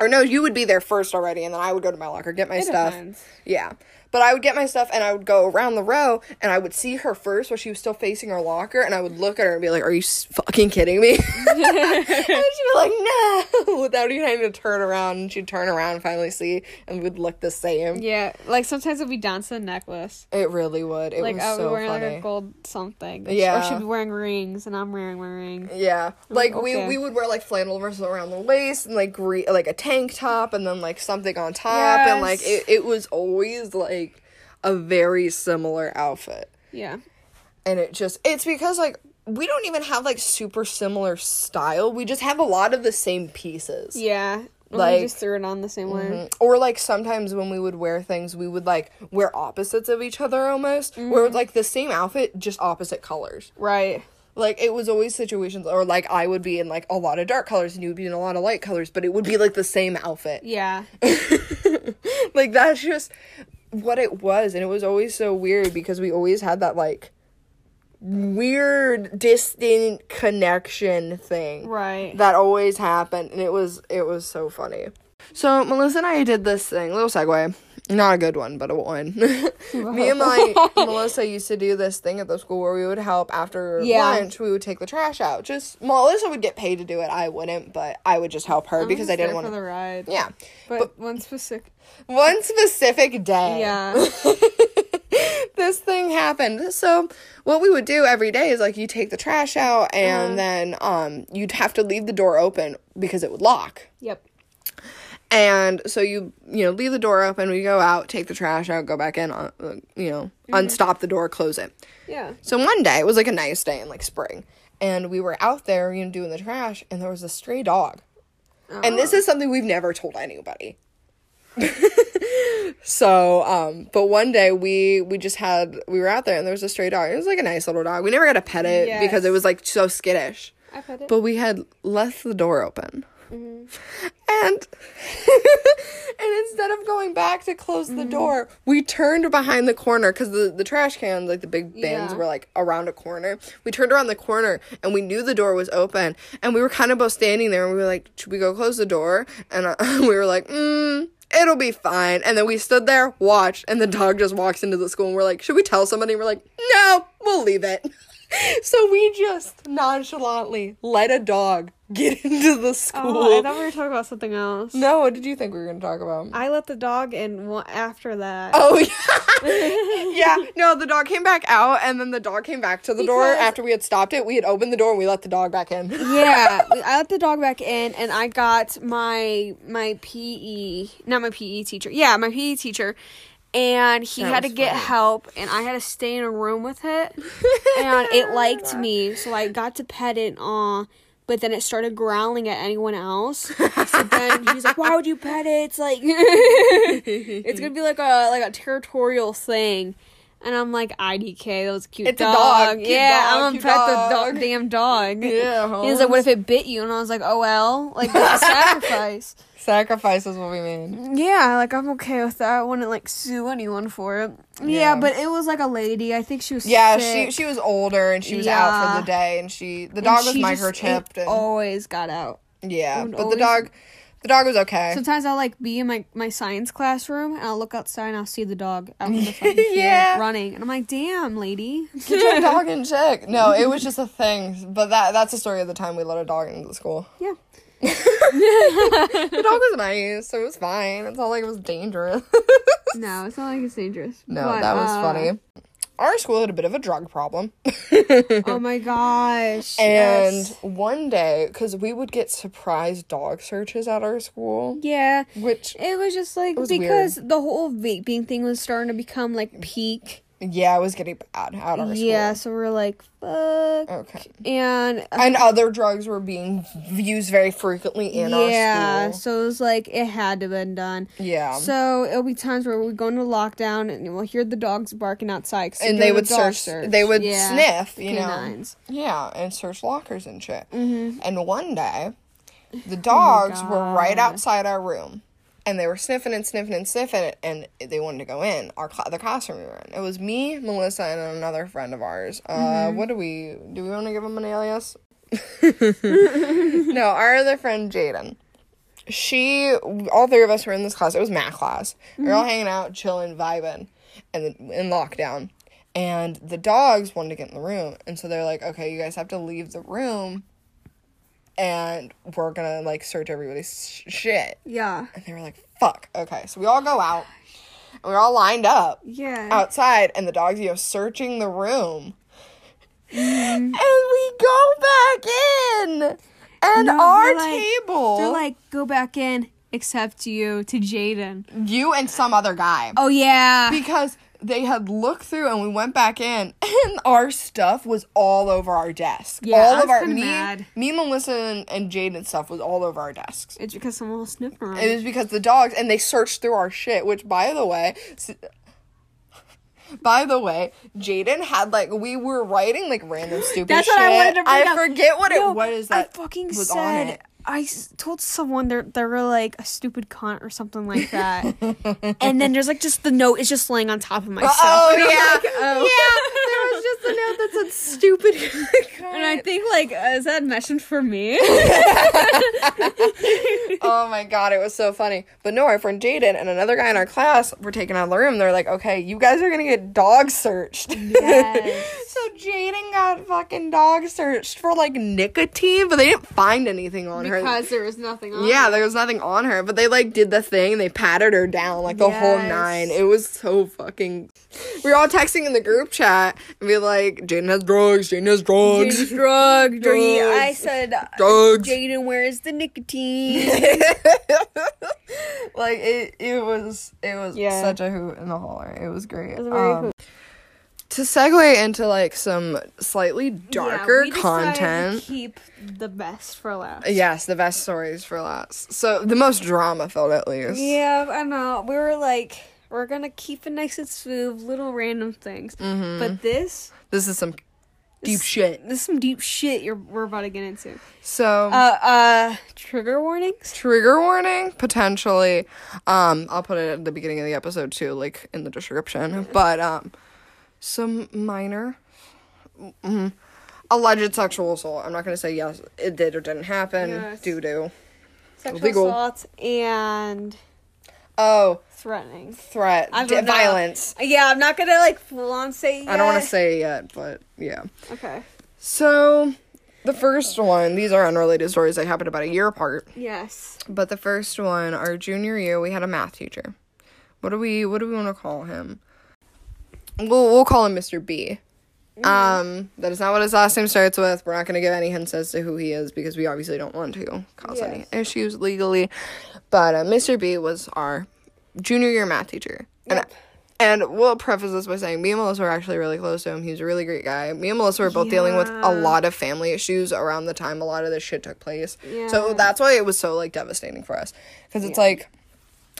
Or no, you would be there first already, and then I would go to my locker get my It stuff. depends. Yeah. But I would get my stuff and I would go around the row and I would see her first while she was still facing her locker and I would look at her and be like, "Are you fucking kidding me?" [laughs] and she'd be like, "No," without even having to turn around. And she'd turn around and finally see, and we'd look the same. Yeah, like sometimes it'd be down to the necklace. It really would. It like was I'll be so wearing funny. like a gold something. Yeah. Or she'd be wearing rings and I'm wearing my ring. Yeah, like we okay. we would wear like flannel versus around the waist and like gre- like a tank top and then like something on top and like it, it was always like a very similar outfit Yeah. and it just it's because like we don't even have like super similar style we just have a lot of the same pieces Yeah. Like, we just threw it on the same way. Mm-hmm. or like sometimes when we would wear things we would like wear opposites of each other almost mm-hmm. where like the same outfit just opposite colors Right. Like it was always situations, or like I would be in like a lot of dark colors and you would be in a lot of light colors, but it would be like the same outfit. Yeah. [laughs] like that's just what it was, and it was always so weird because we always had that like weird distant connection thing Right. that always happened, and it was it was so funny. So Melissa and I did this thing, little segue, not a good one, but a one. [laughs] Me and my [laughs] [laughs] Melissa used to do this thing at the school where we would help after Yeah. lunch. We would take the trash out. Just Melissa would get paid to do it. I wouldn't, but I would just help her because I didn't want for to. the ride. Yeah, But, one specific. one specific day. Yeah. this thing happened. So what we would do every day is like you take the trash out and Uh-huh. then um you'd have to leave the door open because it would lock. yep. And so you you know leave the door open, we go out, take the trash out, go back in, uh, uh, you know, Mm-hmm. unstop the door, close it. Yeah. So one day it was like a nice day in like spring, and we were out there, you know, doing the trash, and there was a stray dog. And this is something we've never told anybody. [laughs] so, um, but one day we we just had we were out there and there was a stray dog. It was like a nice little dog. We never got to pet it because it was like so skittish. I put it. But we had left the door open. And [laughs] and instead of going back to close the door, we turned behind the corner because the, the trash cans, like the big bins, Yeah. were like around a corner. We turned around the corner and we knew the door was open. And we were kind of both standing there and we were like, should we go close the door? And uh, [laughs] we were like, mm, it'll be fine. And then we stood there, watched, and the dog just walks into the school and we're like, should we tell somebody? And we're like, no, we'll leave it. [laughs] [laughs] So we just nonchalantly let a dog get [laughs] into the oh, school. Oh, I thought we were talking about something else. No, what did you think we were going to talk about? I let the dog in after that. Oh yeah, [laughs] yeah. No, the dog came back out, and then the dog came back to the door after we had stopped it. We had opened the door and we let the dog back in. yeah, I let the dog back in, and I got my my PE, not my PE teacher. Yeah, my PE teacher, and he That had to get funny. help, and I had to stay in a room with it, and it liked me, so I got to pet it. Uh, but then it started growling at anyone else. So then he's like, "Why would you pet it? It's like [laughs] it's gonna be like a like a territorial thing." And I'm like, IDK, that was cute It's a dog. dog. Cute yeah, dog, I'm gonna pet dog. the dog, damn dog. [laughs] Yeah, He was like, "What if it bit you?" And I was like, "Oh well, like [laughs] sacrifice." Sacrifice is what we mean. Yeah, like I'm okay with that. I wouldn't like sue anyone for it. Yeah, Yeah. but it was like a lady. I think she was. Yeah, sick, she she was older and she was out for the day, and she the and dog was she just- microchipped. it and, always got out. yeah, but the dog the dog was okay. Sometimes I'll like be in my, my science classroom and I'll look outside and I'll see the dog out in the [laughs] fucking Yeah. running, and I'm like, "Damn, lady." Get your [laughs] dog in check. No, it was just a thing. But that that's the story of the time we let a dog into the school. Yeah. [laughs] The dog was nice, so it was fine. It's not like it was dangerous. No, it's not like it's dangerous. no, But, that was uh, funny. Our school had a bit of a drug problem. [laughs] Oh my gosh. And yes. one day, because we would get surprise dog searches at our school, yeah, which, it was just like was because the whole vaping thing was starting to become like peak. Yeah, it was getting bad at our school. Yeah, so we're like, fuck. Okay. And And other drugs were being used very frequently in yeah, our school. Yeah, so it was like it had to been done. Yeah. So it'll be times where we go into lockdown and we'll hear the dogs barking outside. and they would dog search, they would Yeah. sniff, you know. Yeah, and search lockers and shit. Mm-hmm. And one day, Oh the dogs were right outside our room. And they were sniffing and sniffing and sniffing, and they wanted to go in our cl- the classroom we were in. It was me, Melissa, and another friend of ours. Uh, Mm-hmm. what do we do? We want to give him an alias? [laughs] no, our other friend Jaden. She, all three of us were in this class. It was math class. We were Mm-hmm. all hanging out, chilling, vibing. and in lockdown. And the dogs wanted to get in the room, and so they're like, "Okay, you guys have to leave the room, and we're gonna like search everybody's sh- shit." Yeah. And they were like, "Fuck." Okay, so we all go out, and we're all lined up Yeah. outside, and the dogs, you know, searching the room, Mm-hmm. [laughs] and we go back in, and No, our they're like- table, They're like, go back in, except you to Jaden. you and some other guy. Oh yeah. because they had looked through and we went back in [laughs] and our stuff was all over our desk. Yeah, all of our me, mad. me, Melissa, and, and Jaden's stuff was all over our desks. It's because someone was sniffing around. It was because the dogs and they searched through our shit. Which, by the way, by the way, Jaden had like we were writing like random [gasps] stupid. That's shit. what I wanted to bring I up. forget what it was that I fucking was on said. I told someone they're they were like a stupid cunt or something like that, [laughs] and then there's like just the note is just laying on top of my. Oh [laughs] yeah, like, [laughs] oh. yeah. There was just a note that said stupid. cunt," And I think like, uh, is that message for me? oh my god, it was so funny. But no, our friend Jaden and another guy in our class were taken out of the room. They're like, okay, you guys are gonna get dog searched. Yes. so Jaden got fucking dog searched for like nicotine, but they didn't find anything on her. Because there was nothing on. Her. Yeah, there was nothing on her, but they like did the thing. They patted her down like the whole nine. It was so fucking. [laughs] We were all texting in the group chat and be like, "Jaden has drugs. Jaden has drugs. Jaden's drugged. Or I Drugs. said, drugs." Jaden, where's the nicotine? [laughs] like it, it was it was Yeah. such a hoot in the holler. It was great. was very Um, to segue into like some slightly darker Yeah, we decided to content. keep the best for last. Yes, the best stories for last. So the most drama filled at least. Yeah, I know. We were like, we're gonna keep it nice and smooth, little random things. Mm-hmm. But this, This is some deep shit. this is some deep shit you're we're about to get into. So Uh, uh, trigger warnings. trigger warning potentially. Um, I'll put it at the beginning of the episode too, like in the description. But um, some minor. mhm, Alleged sexual assault. I'm not gonna say yes, it did or didn't happen. Yes. Do do. Sexual Illegal. assault and Oh, threatening. threat, know. violence. Yeah, I'm not gonna like full on say. I don't want to say it yet, but yeah. Okay. So, the first one, these are unrelated stories. They happened about a year apart. Yes. But the first one, our junior year, we had a math teacher. What do we what do we want to call him? We'll we'll call him Mr. B. Um, that is not what his last name starts with. We're not going to give any hints as to who he is because we obviously don't want to cause any issues legally. But uh, Mr. B was our junior year math teacher. Yep. And and we'll preface this by saying me and Melissa were actually really close to him. He was a really great guy. Me and Melissa were both dealing with a lot of family issues around the time a lot of this shit took place. Yeah. So that's why it was so like devastating for us. Because it's Yeah. like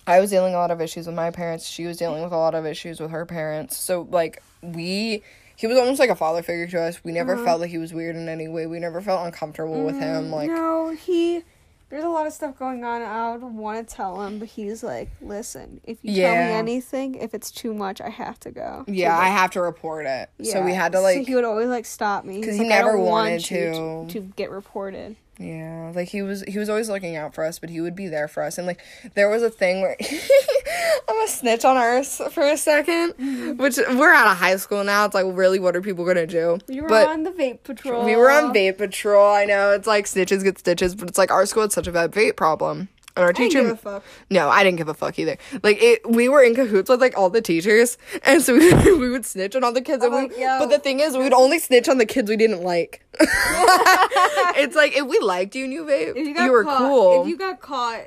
I was dealing a lot of issues with my parents. She was dealing with a lot of issues with her parents. So like we he was almost like a father figure to us. We never Uh-huh. felt like he was weird in any way. We never felt uncomfortable with him. Like Mm, no, he. There's a lot of stuff going on. I would want to tell him, but he's like, "Listen, if you tell me anything, if it's too much, I have to go." yeah, So, I have to report it. Yeah. So we had to So like he would always like stop me because he like, "I never wanted to." to get reported. Yeah, like he was he was always looking out for us, but he would be there for us. And like there was a thing where [laughs] I'm a snitch on us for a 2nd mm-hmm. which we're out of high school now. It's like really, what are people gonna do? You were but on the vape patrol. we were on vape patrol. I know it's like snitches get stitches, but it's like our school had such a bad vape problem. And our I teacher, fuck. no, I didn't give a fuck either. Like it, we were in cahoots with like all the teachers, [laughs] and so we, [laughs] we would snitch on all the kids. And we, yo. but the thing is, we would only snitch on the kids we didn't like. [laughs] it's like if we liked you, and you vape, you you, were caught, cool. If you got caught,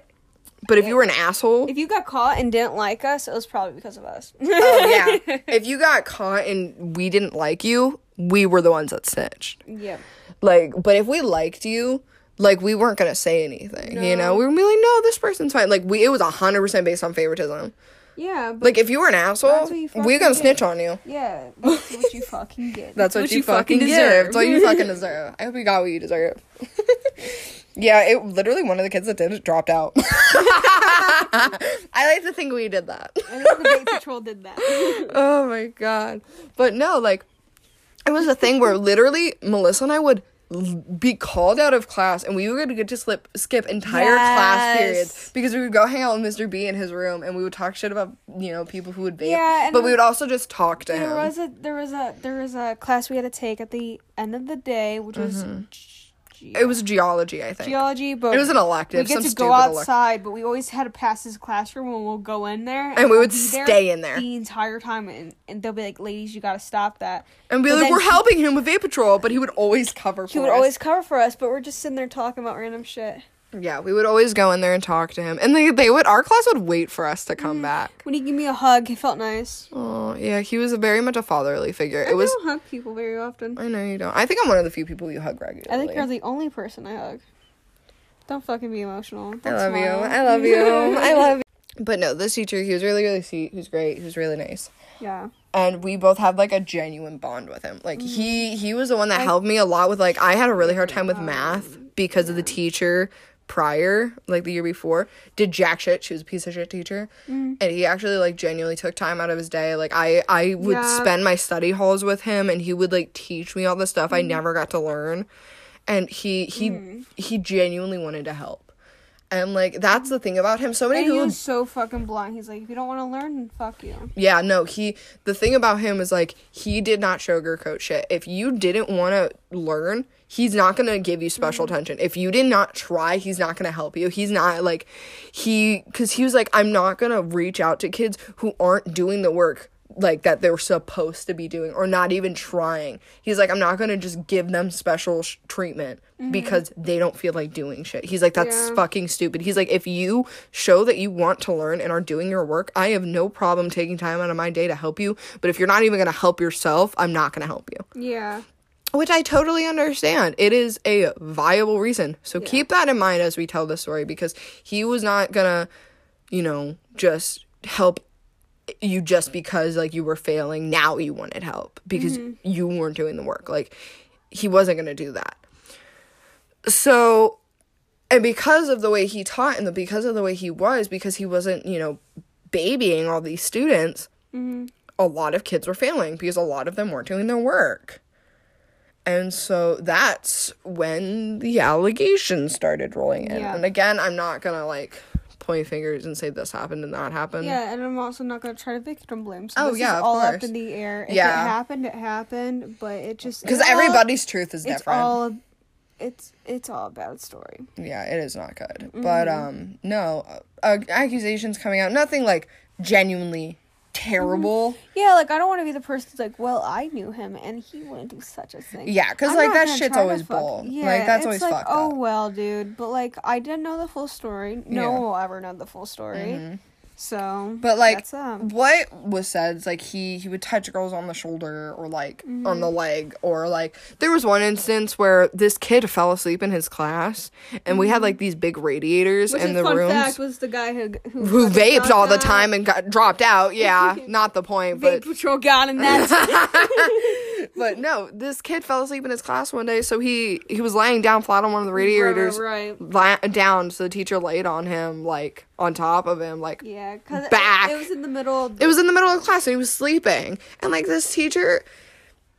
but if you were an asshole, if you got caught and didn't like us, it was probably because of us. oh yeah, if you got caught and we didn't like you, we were the ones that snitched. Yep. Like, but if we liked you, like we weren't gonna say anything. You know, we were gonna be like, no, this person's fine. Like we, it was hundred percent based on favoritism. Yeah. But Like if you were an asshole, what you we're gonna get. snitch on you. yeah, that's what you fucking get. [laughs] That's what, you, fucking deserve. That's what you fucking [laughs] deserve. I hope you got what you deserve. [laughs] yeah, it literally one of the kids that did it dropped out. I like to think we did that. I think the patrol did that. oh my god. But no, like it was a thing where literally Melissa and I would be called out of class and we would get to slip skip entire class periods because we would go hang out with Mr. B in his room and we would talk shit about you know people who would vape. Yeah, but we would also just talk to There him. There was a there was a there was a class we had to take at the end of the day, which was mm-hmm. Ge- it was geology, I think. geology, but. It was an elective. we get to go outside, but we always had to pass this classroom and we'll go in there And we we'll would stay in there. the entire time, and, and they'll be like, "Ladies, you gotta stop that." and be But like, we're he- helping him with vape patrol, but he would always cover for He would us. always cover for us, but we're just sitting there talking about random shit. Yeah, we would always go in there and talk to him, and they they would our class would wait for us to come back. When he gave me a hug, it felt nice. Oh yeah, he was a very much a fatherly figure. I It was. don't hug people very often. I know you don't. I think I'm one of the few people you hug regularly. I think you're the only person I hug. Don't fucking be emotional. I love you. I love you. [laughs] I love you. But no, this teacher, he was really, really sweet. He was great. He was really nice. Yeah. And we both had like a genuine bond with him. Like he Mm-hmm. he was the one that helped me a lot with like I had a really hard time with math because of the teacher prior, like the year before, did jack shit. She was a piece of shit teacher. Mm-hmm. And he actually like genuinely took time out of his day. Like I I would Yeah. spend my study halls with him and he would like teach me all the stuff Mm-hmm. I never got to learn. And he he he genuinely wanted to help. And like that's the thing about him. So many And he people was so fucking blunt. He's like, if you don't want to learn, then fuck you. yeah, no, he the thing about him is like he did not sugarcoat shit. If you didn't want to learn, he's not going to give you special mm-hmm. attention. If you did not try, he's not going to help you. He's not like he cuz he was like I'm not going to reach out to kids who aren't doing the work like that they're supposed to be doing or not even trying. He's like I'm not going to just give them special sh- treatment mm-hmm. because they don't feel like doing shit. He's like that's Yeah. fucking stupid. He's like, if you show that you want to learn and are doing your work, I have no problem taking time out of my day to help you. But if you're not even gonna help yourself, I'm not gonna help you. Yeah. Which I totally understand. It is a viable reason. So keep that in mind as we tell the story because he was not gonna, you know, just help you just because like you were failing. Now you wanted help because mm-hmm. you weren't doing the work. Like he wasn't gonna do that. So and because of the way he taught and the, because of the way he was because he wasn't you know babying all these students mm-hmm. a lot of kids were failing because a lot of them weren't doing their work and so that's when the allegations started rolling in Yeah. and again i'm not gonna like point fingers and say this happened and that happened Yeah, and I'm also not gonna try to victim blame. So Oh, this yeah, is all up in the air. If Yeah. it happened, it happened. But it just because it all- everybody's truth is It's different all. It's it's all a bad story. yeah it is not good Mm-hmm. but um no uh, accusations coming out nothing like genuinely terrible Yeah, like I don't want to be the person who's like, well, I knew him and he wouldn't do such a thing. Yeah, 'cause, I'm like, that shit's always bull. Like, Yeah, that's it's always like, fucked oh up. well, dude. But like, I didn't know the full story. No Yeah. Mm-hmm. one will ever know the full story. So, But like um, what was said is like he he would touch girls on the shoulder or like Mm-hmm. on the leg or like there was one instance where this kid fell asleep in his class and we had like these big radiators which in the fun rooms fact was the guy who who, who vaped all the time and got dropped out. [laughs] Yeah, not the point, Vape but patrol got him. That's [laughs] but no, this kid fell asleep in his class one day, so he he was laying down flat on one of the radiators, right. la- down. So the teacher laid on him like on top of him, like Yeah, because Back. It, it was in the middle. Of it was in the middle of class and he was sleeping and like this teacher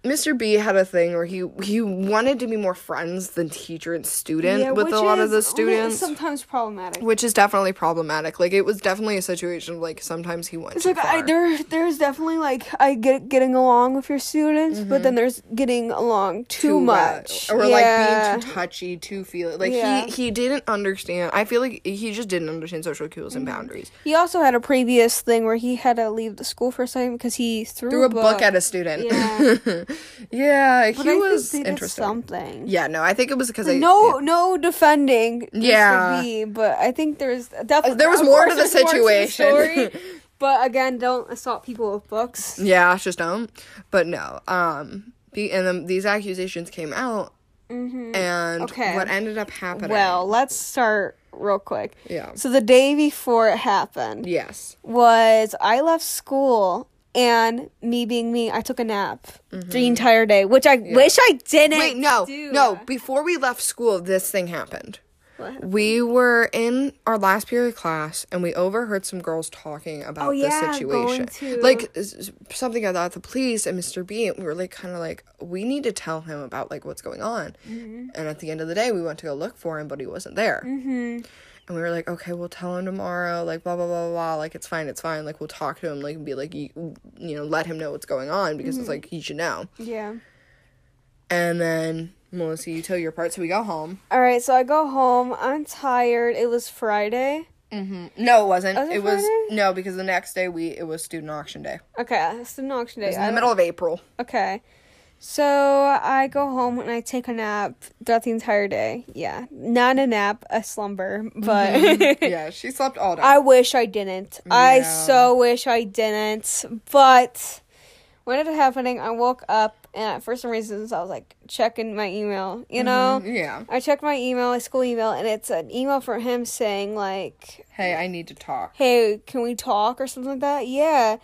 mr b had a thing where he he wanted to be more friends than teacher and student yeah, with a lot of the students. Sometimes problematic. which is definitely problematic. Like it was definitely a situation of like sometimes he went It's like I, there, there's definitely like I get getting along with your students, but then mm-hmm. there's getting along too, too much, or Yeah. like being too touchy too feel like Yeah. he he didn't understand i feel like he just didn't understand social cues and mm-hmm. boundaries. He also had a previous thing where he had to leave the school for a second because he threw, threw a book. at a student. Yeah. [laughs] yeah But he I was think they did interesting something. yeah no i think it was because I, no, no defending. Yeah. B, but I think there's definitely there was more to the situation. story. [laughs] but again, don't assault people with books. Yeah, just don't. But no. Um. The, and then these accusations came out, and Mm-hmm. Okay. what ended up happening? Well, let's start real quick. Yeah. So the day before it happened yes. was I left school and me being me, I took a nap the entire day, which I wish I didn't. Mm-hmm. Wait, no, do. no. Before we left school, this thing happened. What? We were in our last period of class and we overheard some girls talking about Oh, yeah, the situation. Like something about the police and Mr. B. And we were like kind of like we need to tell him about like what's going on. Mm-hmm. And at the end of the day, we went to go look for him, but he wasn't there. Mm-hmm. And we were like, okay, we'll tell him tomorrow. Like blah blah blah blah. blah. Like it's fine, it's fine. Like we'll talk to him. Like and be like you, you know, let him know what's going on because Mm-hmm. it's like he should know. Yeah. And then Melissa, you tell your part, so we go home. All right, so I go home. I'm tired. It was Friday. No, it wasn't. Was it it was no because the next day we it was student auction day. Okay, student auction day. It was in the middle of April. Okay. So I go home and I take a nap throughout the entire day. Yeah. Not a nap, a slumber, mm-hmm. but [laughs] yeah, she slept all day. I wish I didn't. I so wish I didn't. But when it was happening, I woke up and for some reasons I was like checking my email, you mm-hmm. know? yeah. I checked my email, my school email, and it's an email from him saying like, Hey, I need to talk. "Hey, can we talk?" or something like that. Yeah,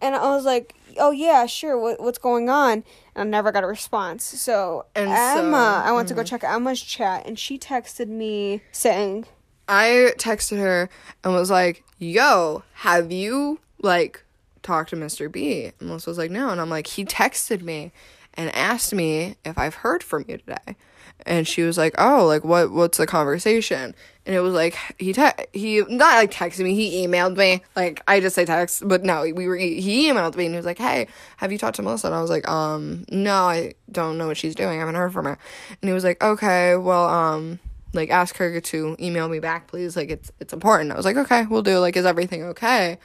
and I was like, "Oh yeah, sure. What what's going on?" And I never got a response. So And Emma, so- mm-hmm. I went to go check Emma's chat, and she texted me saying, I texted her and was like, "Yo, have you like talked to Mr. B?" And Melissa was like, "No," and I'm like, "He texted me and asked me if I've heard from you today." And she was like, "Oh, like what? What's the conversation?" And it was like he te- he not like texted me, he emailed me. Like I just say text, but no, we were he emailed me and he was like, "Hey, have you talked to Melissa?" And I was like, "Um, no, I don't know what she's doing. I haven't heard from her." And he was like, "Okay, well, um." like ask her to email me back please like it's it's important i was like okay we'll do like is everything okay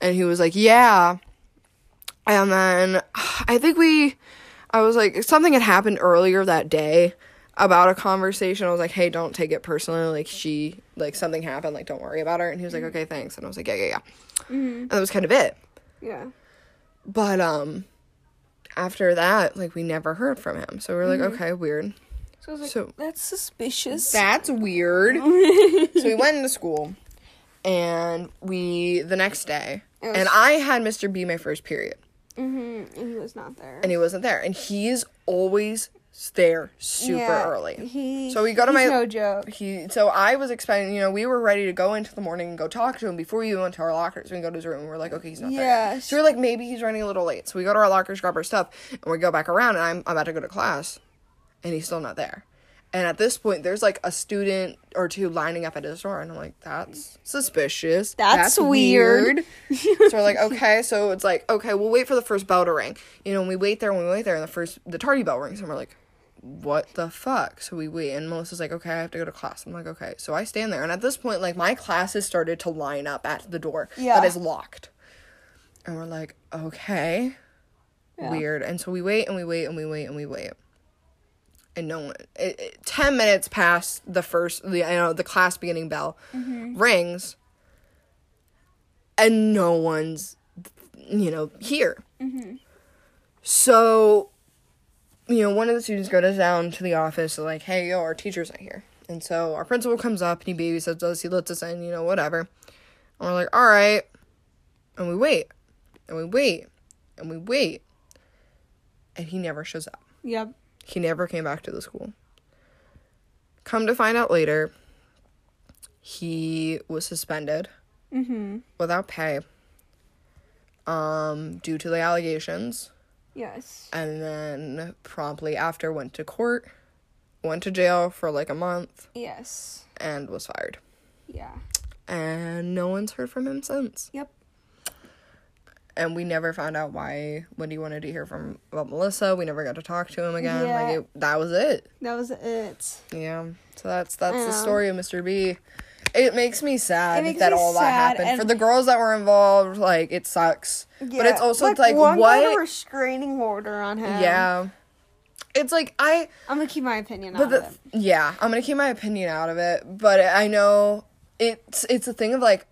and he was like yeah and then i think we i was like something had happened earlier that day about a conversation i was like hey don't take it personally. Like she like something happened like don't worry about her. And he was like okay thanks. And i was like yeah yeah yeah. And that was kind of it. "Yeah, but um after that like we never heard from him. So we are like okay weird. So I was like, So- that's suspicious." That's weird. [laughs] so we went into school and we the next day was- and I had Mr. B my first period. Mm-hmm. and he was not there. and he wasn't there. And he's always there super Yeah, early. He, So we go to my- no joke. He so I was expecting, you know, we were ready to go into the morning and go talk to him before we even went to our lockers. We go to his room and we're like, okay, he's not there. yet. Yes. So we're like, maybe he's running a little late. So we go to our lockers, grab our stuff, and we go back around and I'm, I'm about to go to class. And he's still not there. And at this point, there's like a student or two lining up at his door, and I'm like, that's suspicious. That's weird." [laughs] so we're like, okay, so it's like, okay, we'll wait for the first bell to ring. You know, and we wait there, and we wait there, and the first, the tardy bell rings, and we're like, what the fuck? So we wait, and Melissa's like, okay, I have to go to class. I'm like, okay. So I stand there, and at this point, like, my classes started to line up at the door Yeah. that is locked. And we're like, okay, Yeah. weird. And so we wait, and we wait, and we wait, and we wait. And no one, it, it, 10 minutes past the first, the, you know, the class beginning bell mm-hmm. rings, and no one's, you know, here. Mm-hmm. So, you know, one of the students goes down to the office, like, hey, yo, our teacher's not here. And so our principal comes up and he babysits us, he lets us in, you know, whatever. And we're like, all right. And we wait. And we wait. And we wait. And he never shows up. Yep. He never came back to the school. Come to find out later, he was suspended Mm-hmm. without pay um, due to the allegations. Yes. and then promptly after went to court, went to jail for like a month, Yes. and was fired. Yeah. And no one's heard from him since. Yep. And we never found out why when he wanted to hear from about Melissa. We never got to talk to him again. Yeah. Like it, that was it. That was it. Yeah. So that's that's the story of Mr. B. It makes me sad makes that me all that happened for the girls that were involved. Like it sucks, but it's also like, like, one what? got a restraining order on him. yeah. It's like I I'm gonna keep my opinion But on the, it. yeah, I'm gonna keep my opinion out of it. But I know it's it's a thing of like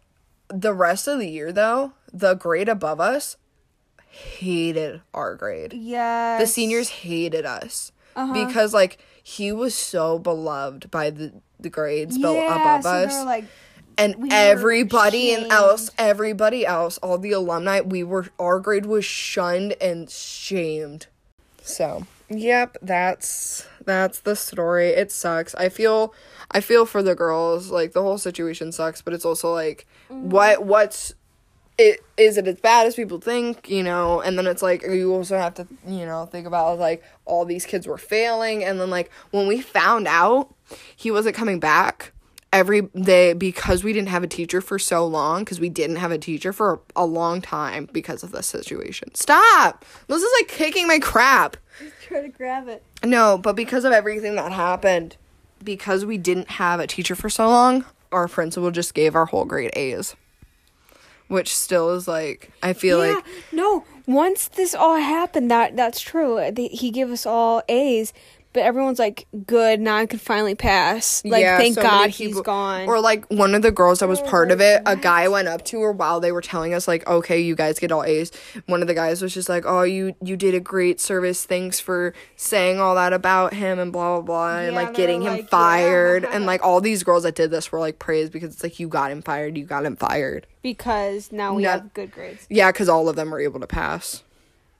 the rest of the year though. The grade above us hated our grade. Yeah. The seniors hated us Uh-huh. because like he was so beloved by the the grades yeah, below above so us. like, and we everybody and else everybody else all the alumni we were our grade was shunned and shamed so Yep, that's that's the story. It sucks. I feel I feel for the girls. Like the whole situation sucks, but it's also like what what's it is it as bad as people think, you know? And then it's like you also have to, you know, think about like all these kids were failing and then like when we found out he wasn't coming back every day because we didn't have a teacher for so long because we didn't have a teacher for a long time because of this situation. Stop. This is like kicking my crap. Try to grab it. No, but because of everything that happened, because we didn't have a teacher for so long, our principal just gave our whole grade A's. Which still is like I feel yeah, like no. Once this all happened, that that's true. They, he gave us all A's, but everyone's like, "Good, now I can finally pass." Like, yeah, thank so God he's gone. Or like one of the girls that was oh, part of it, a guy went up to her while they were telling us like, "Okay, you guys get all A's." One of the guys was just like, "Oh, you you did a great service. Thanks for saying all that about him and blah blah blah and Yeah, like getting him like, yeah. fired." And [laughs] like all these girls that did this were like praised because it's like you got him fired, you got him fired. because now we have good grades. Yeah, because all of them were able to pass.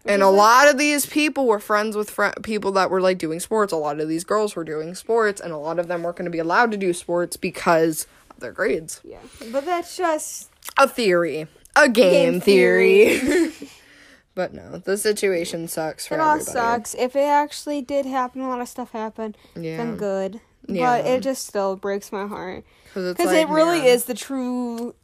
And a lot of these people were friends with fr- people that were like doing sports. A lot of these girls were doing sports, and a lot of them weren't going to be allowed to do sports because of their grades. Yeah, but that's just A theory, a game, Game [laughs] theory. but no, the situation sucks for it all everybody. sucks. If it actually did happen, a lot of stuff happened. Yeah, Then good. Yeah. But it just still breaks my heart because like, it really man, is the true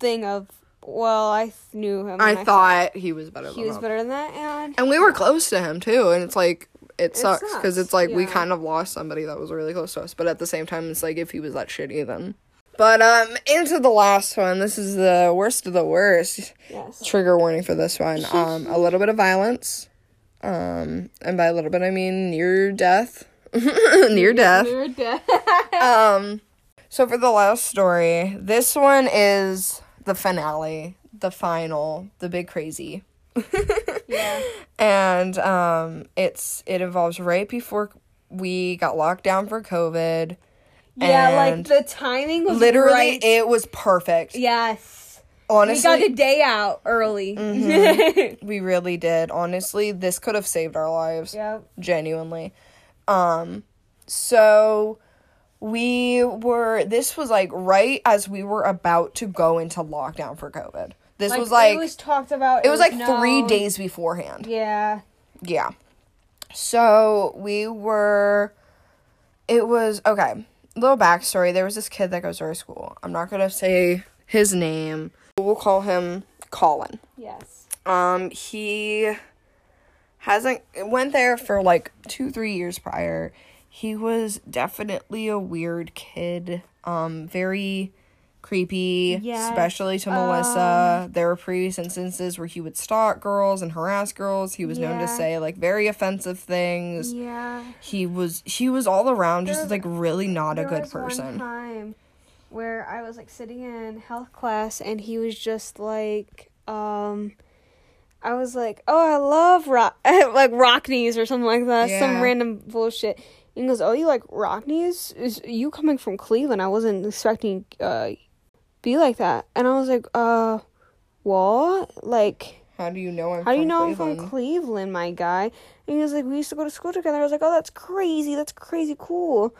thing of. Well, I knew him. I thought he was better. he than was us. better than that, and and we were close to him too. And it's like it sucks because it's like we kind of lost somebody that was really close to us. But at the same time, it's like if he was that shitty, then. But um, into the last one. This is the worst of the worst. yes, Trigger warning for this one. [laughs] Um, a little bit of violence. Um, and by a little bit, I mean near death. [laughs] near death. You're dead. [laughs] Um, so for the last story, this one is the finale, the final, the big crazy. yeah. [laughs] and um it's it involves right before we got locked down for covid Yeah, like the timing was literally right. it was perfect yes. honestly we got a day out early. [laughs] we really did honestly this could have saved our lives yep. genuinely um so we were this was like right as we were about to go into lockdown for covid this was like it was talked about. it was like 3 days beforehand Yeah. Yeah. So we were. It was okay. Little backstory. There was this kid that goes to our school. I'm not gonna say his name. We'll call him Colin. Yes. Um, he hasn't went there for like two, three years prior. He was definitely a weird kid. Um, very creepy, Yes, especially to Melissa. There were previous instances where he would stalk girls and harass girls. He was known to say like very offensive things. Yeah. He was he was all around just There- like really not a good was One person. time where I was like sitting in health class and he was just like, um, I was like, oh, I love rock, [laughs] like rock knees or something like that, yeah. some random bullshit. And he goes, oh, you like Rockneys? Is you coming from Cleveland? I wasn't expecting uh be like that. And I was like, uh, what? Like. How do you know I'm How do you know I'm Cleveland? from Cleveland, my guy? And he was like, we used to go to school together. I was like, oh, that's crazy. That's crazy cool.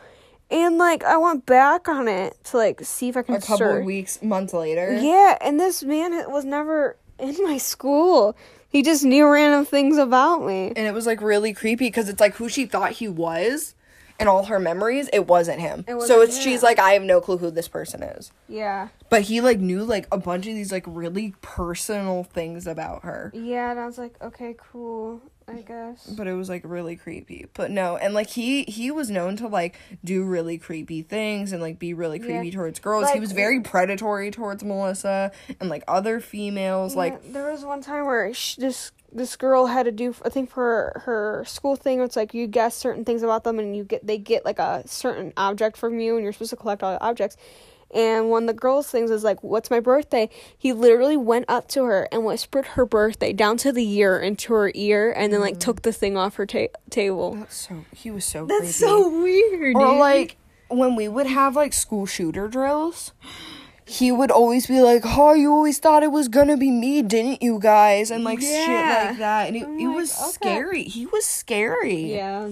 And like, I went back on it to like see if I can a couple weeks, months later. Yeah, and this man was never in my school. He just knew random things about me. and it was like really creepy because it's like who she thought he was and all her memories it wasn't him. It so wasn't it's she's like i have no clue who this person is. Yeah, but he like knew like a bunch of these like really personal things about her. Yeah, and I was like, okay, cool, I guess. but it was like really creepy. But no and like he he was known to like do really creepy things and like be really creepy towards girls. He was very predatory towards melissa and like other females like there was one time where she, this this girl had to do I think for her school thing it's like you guess certain things about them and you get they get like a certain object from you and you're supposed to collect all the objects. And one of the girls' things was like, "What's my birthday?" He literally went up to her and whispered her birthday down to the year into her ear, and then like mm. took the thing off her ta- table. that's so he was so That's creepy. so weird. or dude. like when we would have like school shooter drills he would always be like, "Oh, you always thought it was gonna be me, didn't you guys?" And like shit like that, and it, I'm it like, was okay. scary. He was scary. Yeah.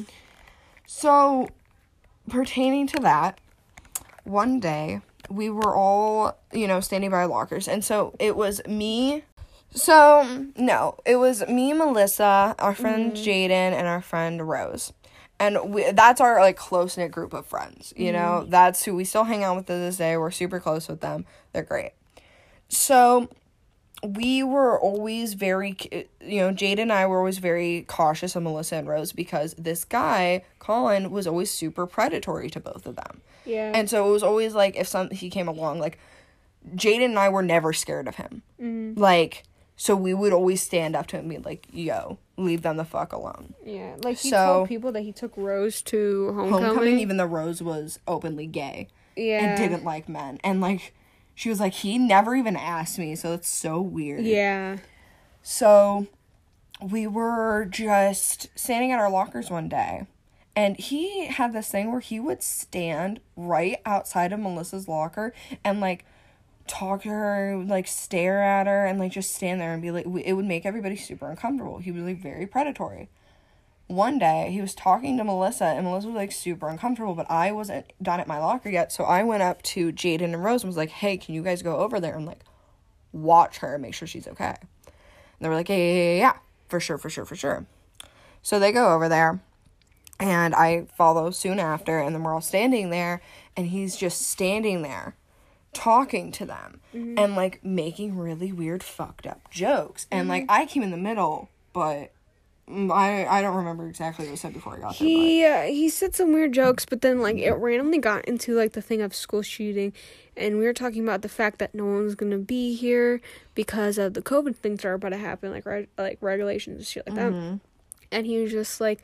So, pertaining to that, one day we were all, you know, standing by lockers. And so it was me. So, no, it was me, Melissa, our friend mm-hmm. Jaden, and our friend Rose. And we, that's our like close knit group of friends. You know, mm. that's who we still hang out with to this day. We're super close with them. They're great. So, we were always very you know jade and i were always very cautious of melissa and rose because this guy colin was always super predatory to both of them Yeah. and so it was always like if some he came along like jaden and i were never scared of him mm-hmm. like so we would always stand up to him and be like yo leave them the fuck alone yeah. Like he So- told people that he took Rose to homecoming. homecoming even though rose was openly gay yeah. and didn't like men and like she was like he never even asked me so it's so weird Yeah. So we were just standing at our lockers one day, and he had this thing where he would stand right outside of Melissa's locker and like talk to her, like stare at her, and like just stand there and be like, it would make everybody super uncomfortable. He was like very predatory. One day he was talking to Melissa, and Melissa was like super uncomfortable, but I wasn't done at my locker yet, so I went up to Jaden and Rose and was like, hey, can you guys go over there and like watch her and make sure she's okay? And they were like, yeah, yeah, yeah, yeah, for sure, for sure, for sure. So they go over there, and I follow soon after, and then we're all standing there, and he's just standing there talking to them mm-hmm. and like making really weird, fucked up jokes. And like mm-hmm. I came in the middle, but I I don't remember exactly what was said before I got there. He uh, he said some weird jokes, but then like it randomly got into like the thing of school shooting, and we were talking about the fact that no one's gonna be here because of the COVID things that are about to happen, like reg- like regulations and shit like that. Mm-hmm. And he was just like,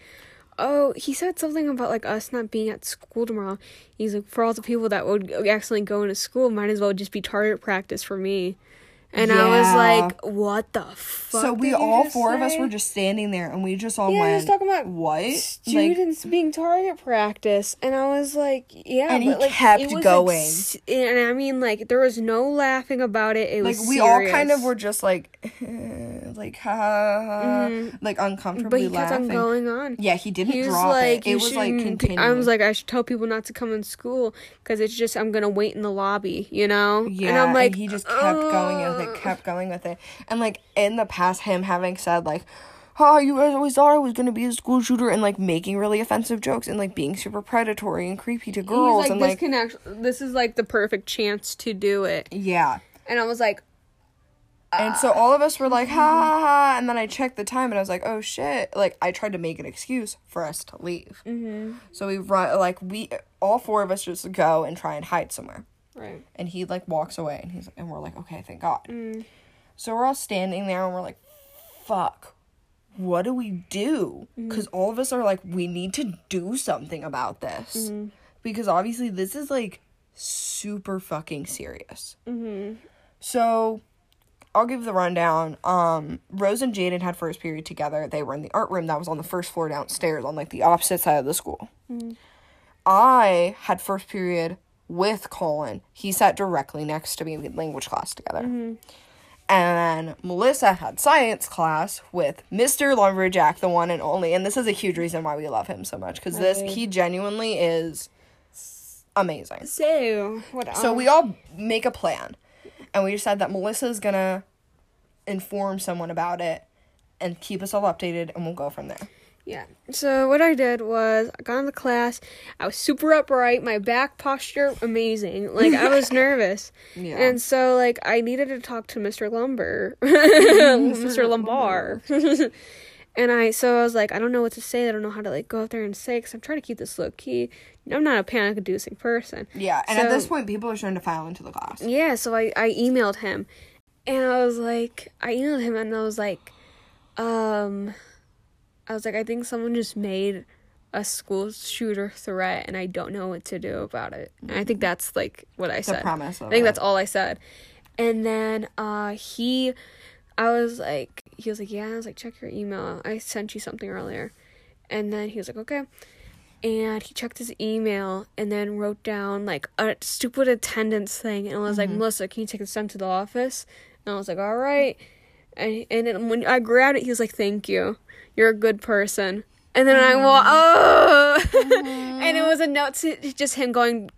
"Oh," he said something about like us not being at school tomorrow. He's like, "For all the people that would accidentally go into school, might as well just be target practice for me." And I was like, "What the fuck?" So we did all just four of us were just standing there, and we just all Yeah, he went. was talking about what? Like, students being target practice and i was like yeah And he like, kept it was, like, going. s- and i mean like there was no laughing about it it like was Like, we all kind of were just like, [laughs] like ha, ha, ha mm-hmm. like but uncomfortably he kept laughing. on going on Yeah, he didn't he was drop like it. It was like continuing. i was like i should tell people not to come in school because it's just i'm gonna wait in the lobby you know Yeah, and i'm like he just kept going "Ugh." kept going with it, and like in the past, him having said like, "Oh, you guys always thought I was gonna be a school shooter," and like making really offensive jokes and like being super predatory and creepy to girls, He's like and this like can actually this is like the perfect chance to do it yeah. and i was like And so all of us were like, ha ha ha. And then I checked the time and I was like, oh shit. Like, I tried to make an excuse for us to leave. Mm-hmm. So we run, like, we, all four of us just go and try and hide somewhere. Right And he, like, walks away and he's, and we're like, okay, thank God. Mm. So we're all standing there and we're like, fuck. What do we do? Mm. Because all of us are like, we need to do something about this. Mm-hmm. Because obviously, this is like super fucking serious. Mm-hmm. So I'll give the rundown. Um, Rose and Jaden had first period together. They were in the art room that was on the first floor downstairs on like the opposite side of the school. Mm-hmm. I had first period with Colin. He sat directly next to me. We had language class together. And Melissa had science class with Mr. Lumberjack, the one and only. And this is a huge reason why we love him so much because this he genuinely is amazing. so what else? So we all make a plan, and we decide that Melissa's gonna inform someone about it and keep us all updated, and we'll go from there. Yeah. So what I did was I got into class. I was super upright. My back posture amazing. Like I was [laughs] nervous. Yeah. And so like I needed to talk to Mr. Lumber, [laughs] Mr. [laughs] Lumbar. and I so I was like I don't know what to say. I don't know how to like go up there and say because I'm trying to keep this low key. I'm not a panic inducing person. Yeah, and at this point, people are starting to file into the class. Yeah, so I, I emailed him and I was like I emailed him and I was like um I was like I think someone just made a school shooter threat and I don't know what to do about it. And I think that's like what I said. premise of I think it. that's all I said. And then uh he I was like he was like, "Yeah." I was like, "Check your email. I sent you something earlier." And then he was like, "Okay." and he checked his email and then wrote down like a stupid attendance thing and I was like, Melissa, can you take this down to the office? And I was like, all right. And, and then when I grabbed it, he was like, thank you. You're a good person. And then I wa oh, [laughs] and it was a note to just him going,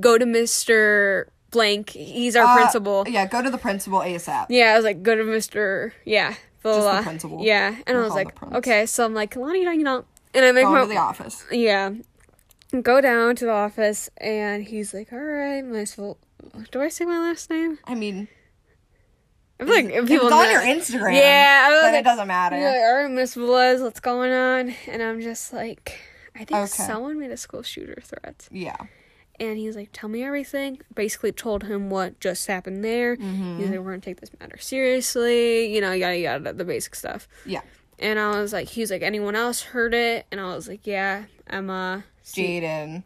go to Mr. Blank. He's our Uh, principal. Yeah, go to the principal ASAP. Yeah, I was like, go to Mr. Yeah, blah, Just the principal. Yeah, and I We'll was like, okay, so I'm like, Kalani, you know, and I make Go my to the office. yeah, go down to the office, and he's like, all right. Vol- Do I say my last name? I mean, I feel like if people it's on your Instagram. Yeah, I then like- it doesn't matter. Like, all right, Miss Velez, what's going on? And I'm just like, I think Okay. someone made a school shooter threat. Yeah. And he's like, tell me everything. Basically told him what just happened there. Mm-hmm. He's like, we're to take this matter seriously. You know, yada, yada, the basic stuff. Yeah. And I was like, he's like, anyone else heard it? And I was like, yeah, Emma. Jaden.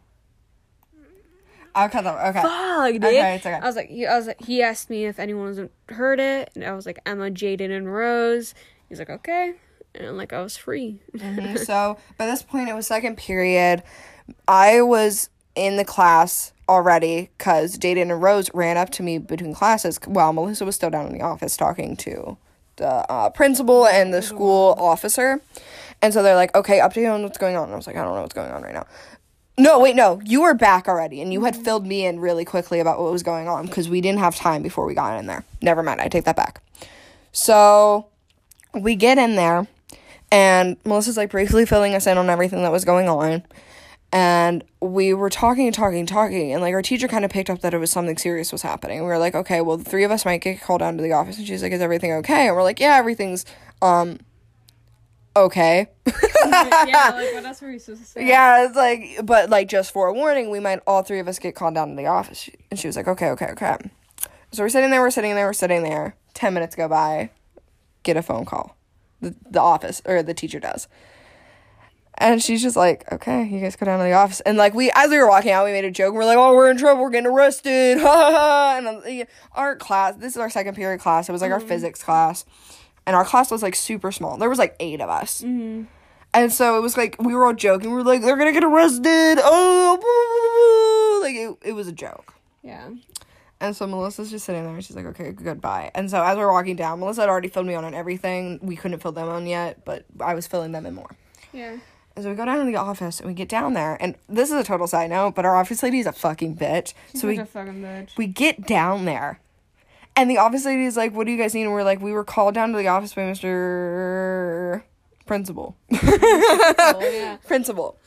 I'll cut that. Okay. Fuck, dude. Okay, it's okay. I was like, he, I was like, he asked me if anyone heard it, and I was like, Emma, Jaden, and Rose. He's like, okay, and like I was free. Mhm. [laughs] so by this point, it was second period. I was in the class already because Jaden and Rose ran up to me between classes while Melissa was still down in the office talking to the uh, principal and the school officer. And so they're like, okay, update on what's going on. And I was like, I don't know what's going on right now. No, wait, no. You were back already, and you had filled me in really quickly about what was going on because we didn't have time before we got in there. Never mind, I take that back. So we get in there, and Melissa's like briefly filling us in on everything that was going on. And we were talking and talking and talking, and like our teacher kind of picked up that it was something serious was happening. We were like, okay, well, the three of us might get called down to the office. And she's like, is everything okay? And we're like, yeah, everything's um okay. yeah, like what else were we supposed to say? Yeah, it's like, but like just for a warning, we might all three of us get called down to the office. And she was like, okay, okay, okay. So we're sitting there, we're sitting there, we're sitting there. Ten minutes go by, get a phone call. The, the office, or the teacher does. And she's just like, okay, you guys go down to the office. And like, we, as we were walking out, we made a joke. We're like, oh, we're in trouble, we're getting arrested. Ha ha ha. And um, our class, this is our second period class. It was like our physics class. And our class was like super small. There was like eight of us. Mm-hmm. And so it was like we were all joking. We were like, "They're gonna get arrested!" Oh, like it, it was a joke. Yeah. And so Melissa's just sitting there. and She's like, "Okay, goodbye." And so as we're walking down, Melissa had already filled me on on everything. We couldn't fill them on yet, but I was filling them in more. Yeah. And so we go down to the office and we get down there. And this is a total side note, but our office lady is a fucking bitch. so we a fucking bitch. we get down there. And the office lady is like, What do you guys need? And we're like, We were called down to the office by Mr. Principal. [laughs] Oh, yeah. Principal.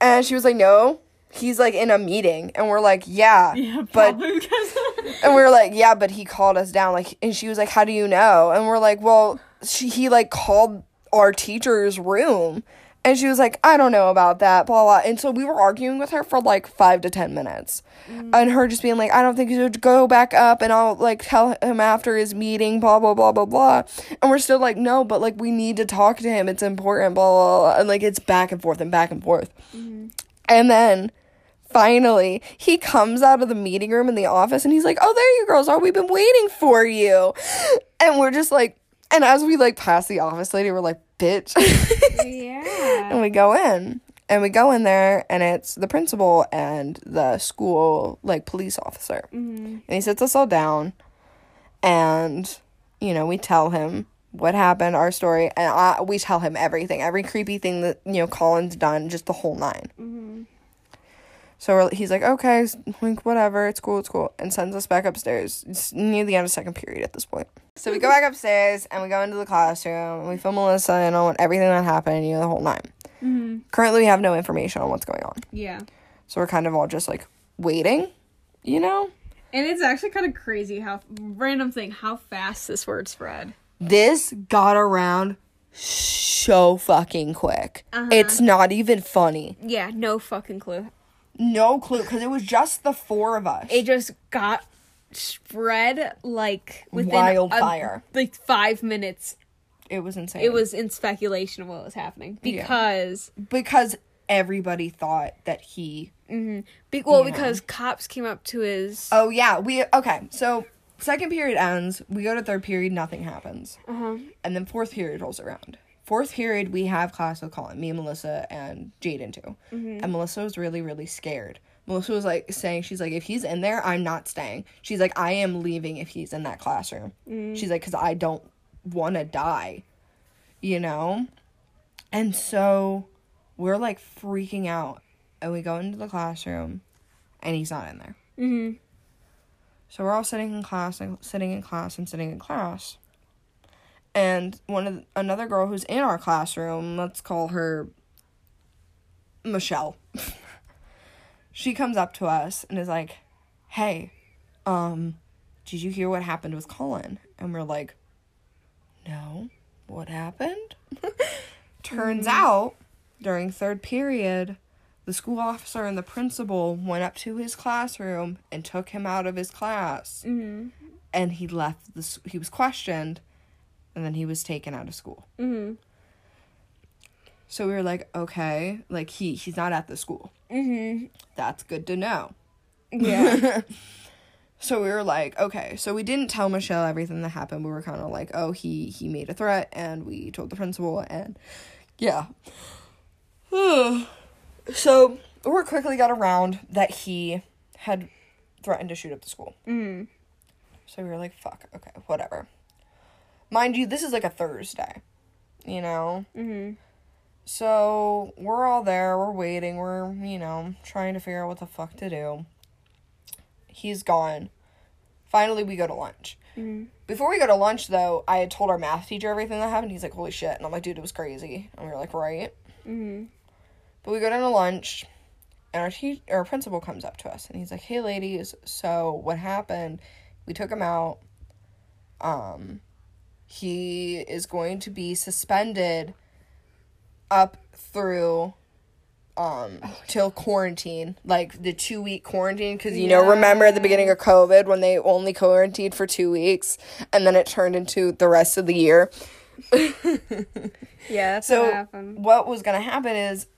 And she was like, No. He's like in a meeting. And we're like, Yeah. yeah but [laughs] and we were like, Yeah, but he called us down. Like and she was like, How do you know? And we're like, Well, she he like called our teacher's room. And she was like, I don't know about that, blah, blah. And so we were arguing with her for like five to 10 minutes. Mm. And her just being like, I don't think you should go back up and I'll like tell him after his meeting, blah, blah, blah, blah, blah. And we're still like, no, but like we need to talk to him. It's important, blah, blah, blah. And like it's back and forth and back and forth. Mm-hmm. And then finally he comes out of the meeting room in the office and he's like, oh, there you girls are. We've been waiting for you. [gasps] And we're just like, and as we like pass the office lady, we're like, bitch. yeah. [laughs] and we go in. And we go in there and it's the principal and the school like police officer. Mm-hmm. And he sits us all down and you know we tell him what happened our story and I, we tell him everything every creepy thing that you know colin's done just the whole 9 mm-hmm. So we're, he's like okay like whatever it's cool it's cool and sends us back upstairs it's near the end of second period at this point so we go back upstairs and we go into the classroom and we film melissa and on everything that happened you know the whole nine mm-hmm. Currently, we have no information on what's going on. Yeah. So we're kind of all just like waiting, you know? And it's actually kind of crazy how random thing how fast this word spread. This got around so fucking quick. Uh-huh. It's not even funny. Yeah, no fucking clue. No clue, because it was just the four of us. It just got spread like within a- Wildfire. like five minutes. It was insane. It was in speculation of what was happening because because everybody thought that he. be, well Yeah. because cops came up to his Oh, yeah. We. Okay. So second period ends. We go to third period, nothing happens. uh-huh. And then fourth period rolls around. Fourth period we have class with Colin, me and Melissa and Jaden too. And Melissa was really, really scared. Melissa was like saying, she's like, if he's in there, I'm not staying. She's like, I am leaving if he's in that classroom. She's like, because I don't want to die, you know? And so we're like freaking out. And we go into the classroom and he's not in there. Mm-hmm. So we're all sitting in class and sitting in class and sitting in class. And one of another girl who's in our classroom, let's call her Michelle. [laughs] she comes up to us and is like, "Hey, um, did you hear what happened with Colin?" And we're like, "No. What happened?" [laughs] Turns out, during third period, the school officer and the principal went up to his classroom and took him out of his class. Mm-hmm. And he left the he was questioned and then he was taken out of school. Mm-hmm. So we were like, okay, like he he's not at the school. Mm-hmm. That's good to know. Yeah. [laughs] So we were like, okay. So we didn't tell Michelle everything that happened. We were kind of like, oh, he he made a threat, and we told the principal, and yeah. [sighs] so word quickly got around that he had threatened to shoot up the school. mm-hmm. So we were like, fuck, okay, whatever. Mind you, this is like a Thursday, you know. Mm-hmm. So we're all there, we're waiting, we're, you know, trying to figure out what the fuck to do. He's gone. Finally, we go to lunch. Mm-hmm. Before we go to lunch, though, I had told our math teacher everything that happened. He's like, holy shit. And I'm like, dude, it was crazy. And we were like, right. Mm-hmm. But we go down to lunch, and our, te- our principal comes up to us, and he's like, hey, ladies, so what happened? We took him out. Um, he is going to be suspended up through um till quarantine like the two week quarantine because you know remember at the beginning of covid when they only quarantined for two weeks and then it turned into the rest of the year? [laughs] Yeah, that's so what happened. what was gonna happen is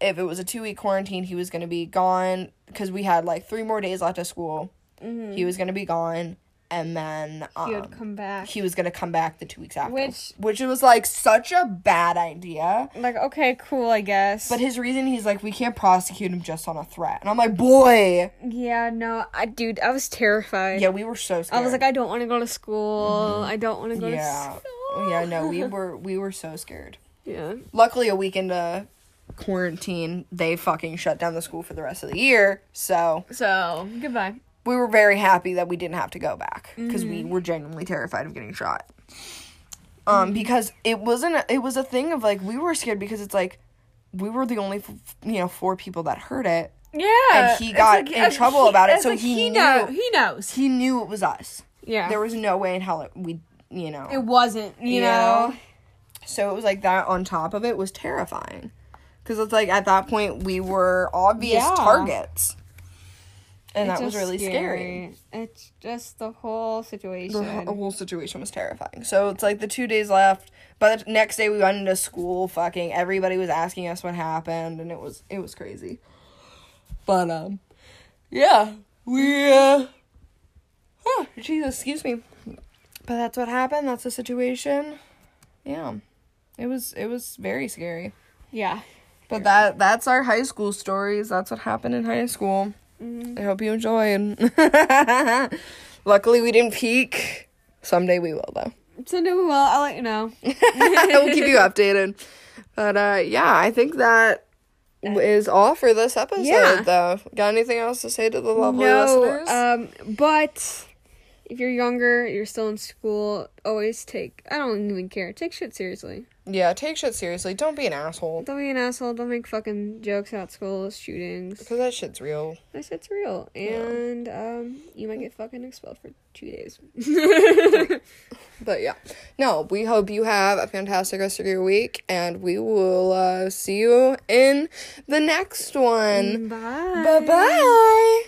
if it was a two week quarantine he was gonna be gone because we had like three more days left of school. He was gonna be gone and then um, He would come back. he was gonna come back the two weeks after Which- which was like such a bad idea Like, okay, cool, I guess. but his reason he's like we can't prosecute him just on a threat and i'm like boy yeah, no, I, dude, I was terrified. yeah we were so scared I was like, I don't want to go to school. I don't want to go yeah to school. yeah no we [laughs] were we were so scared Yeah. luckily a week into quarantine they fucking shut down the school for the rest of the year so So, goodbye. We were very happy that we didn't have to go back because we were genuinely terrified of getting shot um because it wasn't a, it was a thing of like we were scared because it's like we were the only f- you know four people that heard it Yeah. And he got in uh, trouble he- about it, so like he know, knew- he knows. he knew it was us Yeah. there was no way in hell it, we you know it wasn't, you Yeah. know. So it was like that on top of it was terrifying. Because it's like at that point we were obvious Yeah. targets. And It's that was really scary. It's just the whole The situation. whole, whole situation was terrifying. So it's like the two days left. By the next day we went into school, fucking everybody was asking us what happened and it was it was crazy. But um yeah. We uh oh, Jesus, excuse me. But that's what happened, that's the situation. Yeah. It was it was very scary. yeah. But that that's our high school stories. That's what happened in high school. I hope you enjoyed. [laughs] Luckily, we didn't peak. Someday we will, though. Someday we will. I'll let you know. [laughs] we'll keep you updated. But uh, yeah, I think that is all for this episode. Yeah. Though, got anything else to say to the lovely no, listeners? um, but if you're younger, you're still in school, always take. I don't even care. Take shit seriously. Yeah, take shit seriously. Don't be an asshole. Don't be an asshole. Don't make fucking jokes about school shootings. Because that shit's real. That shit's real, and um, you might get fucking expelled for two days. [laughs] But yeah, no, we hope you have a fantastic rest of your week, and we will uh, see you in the next one. Bye. Bye bye.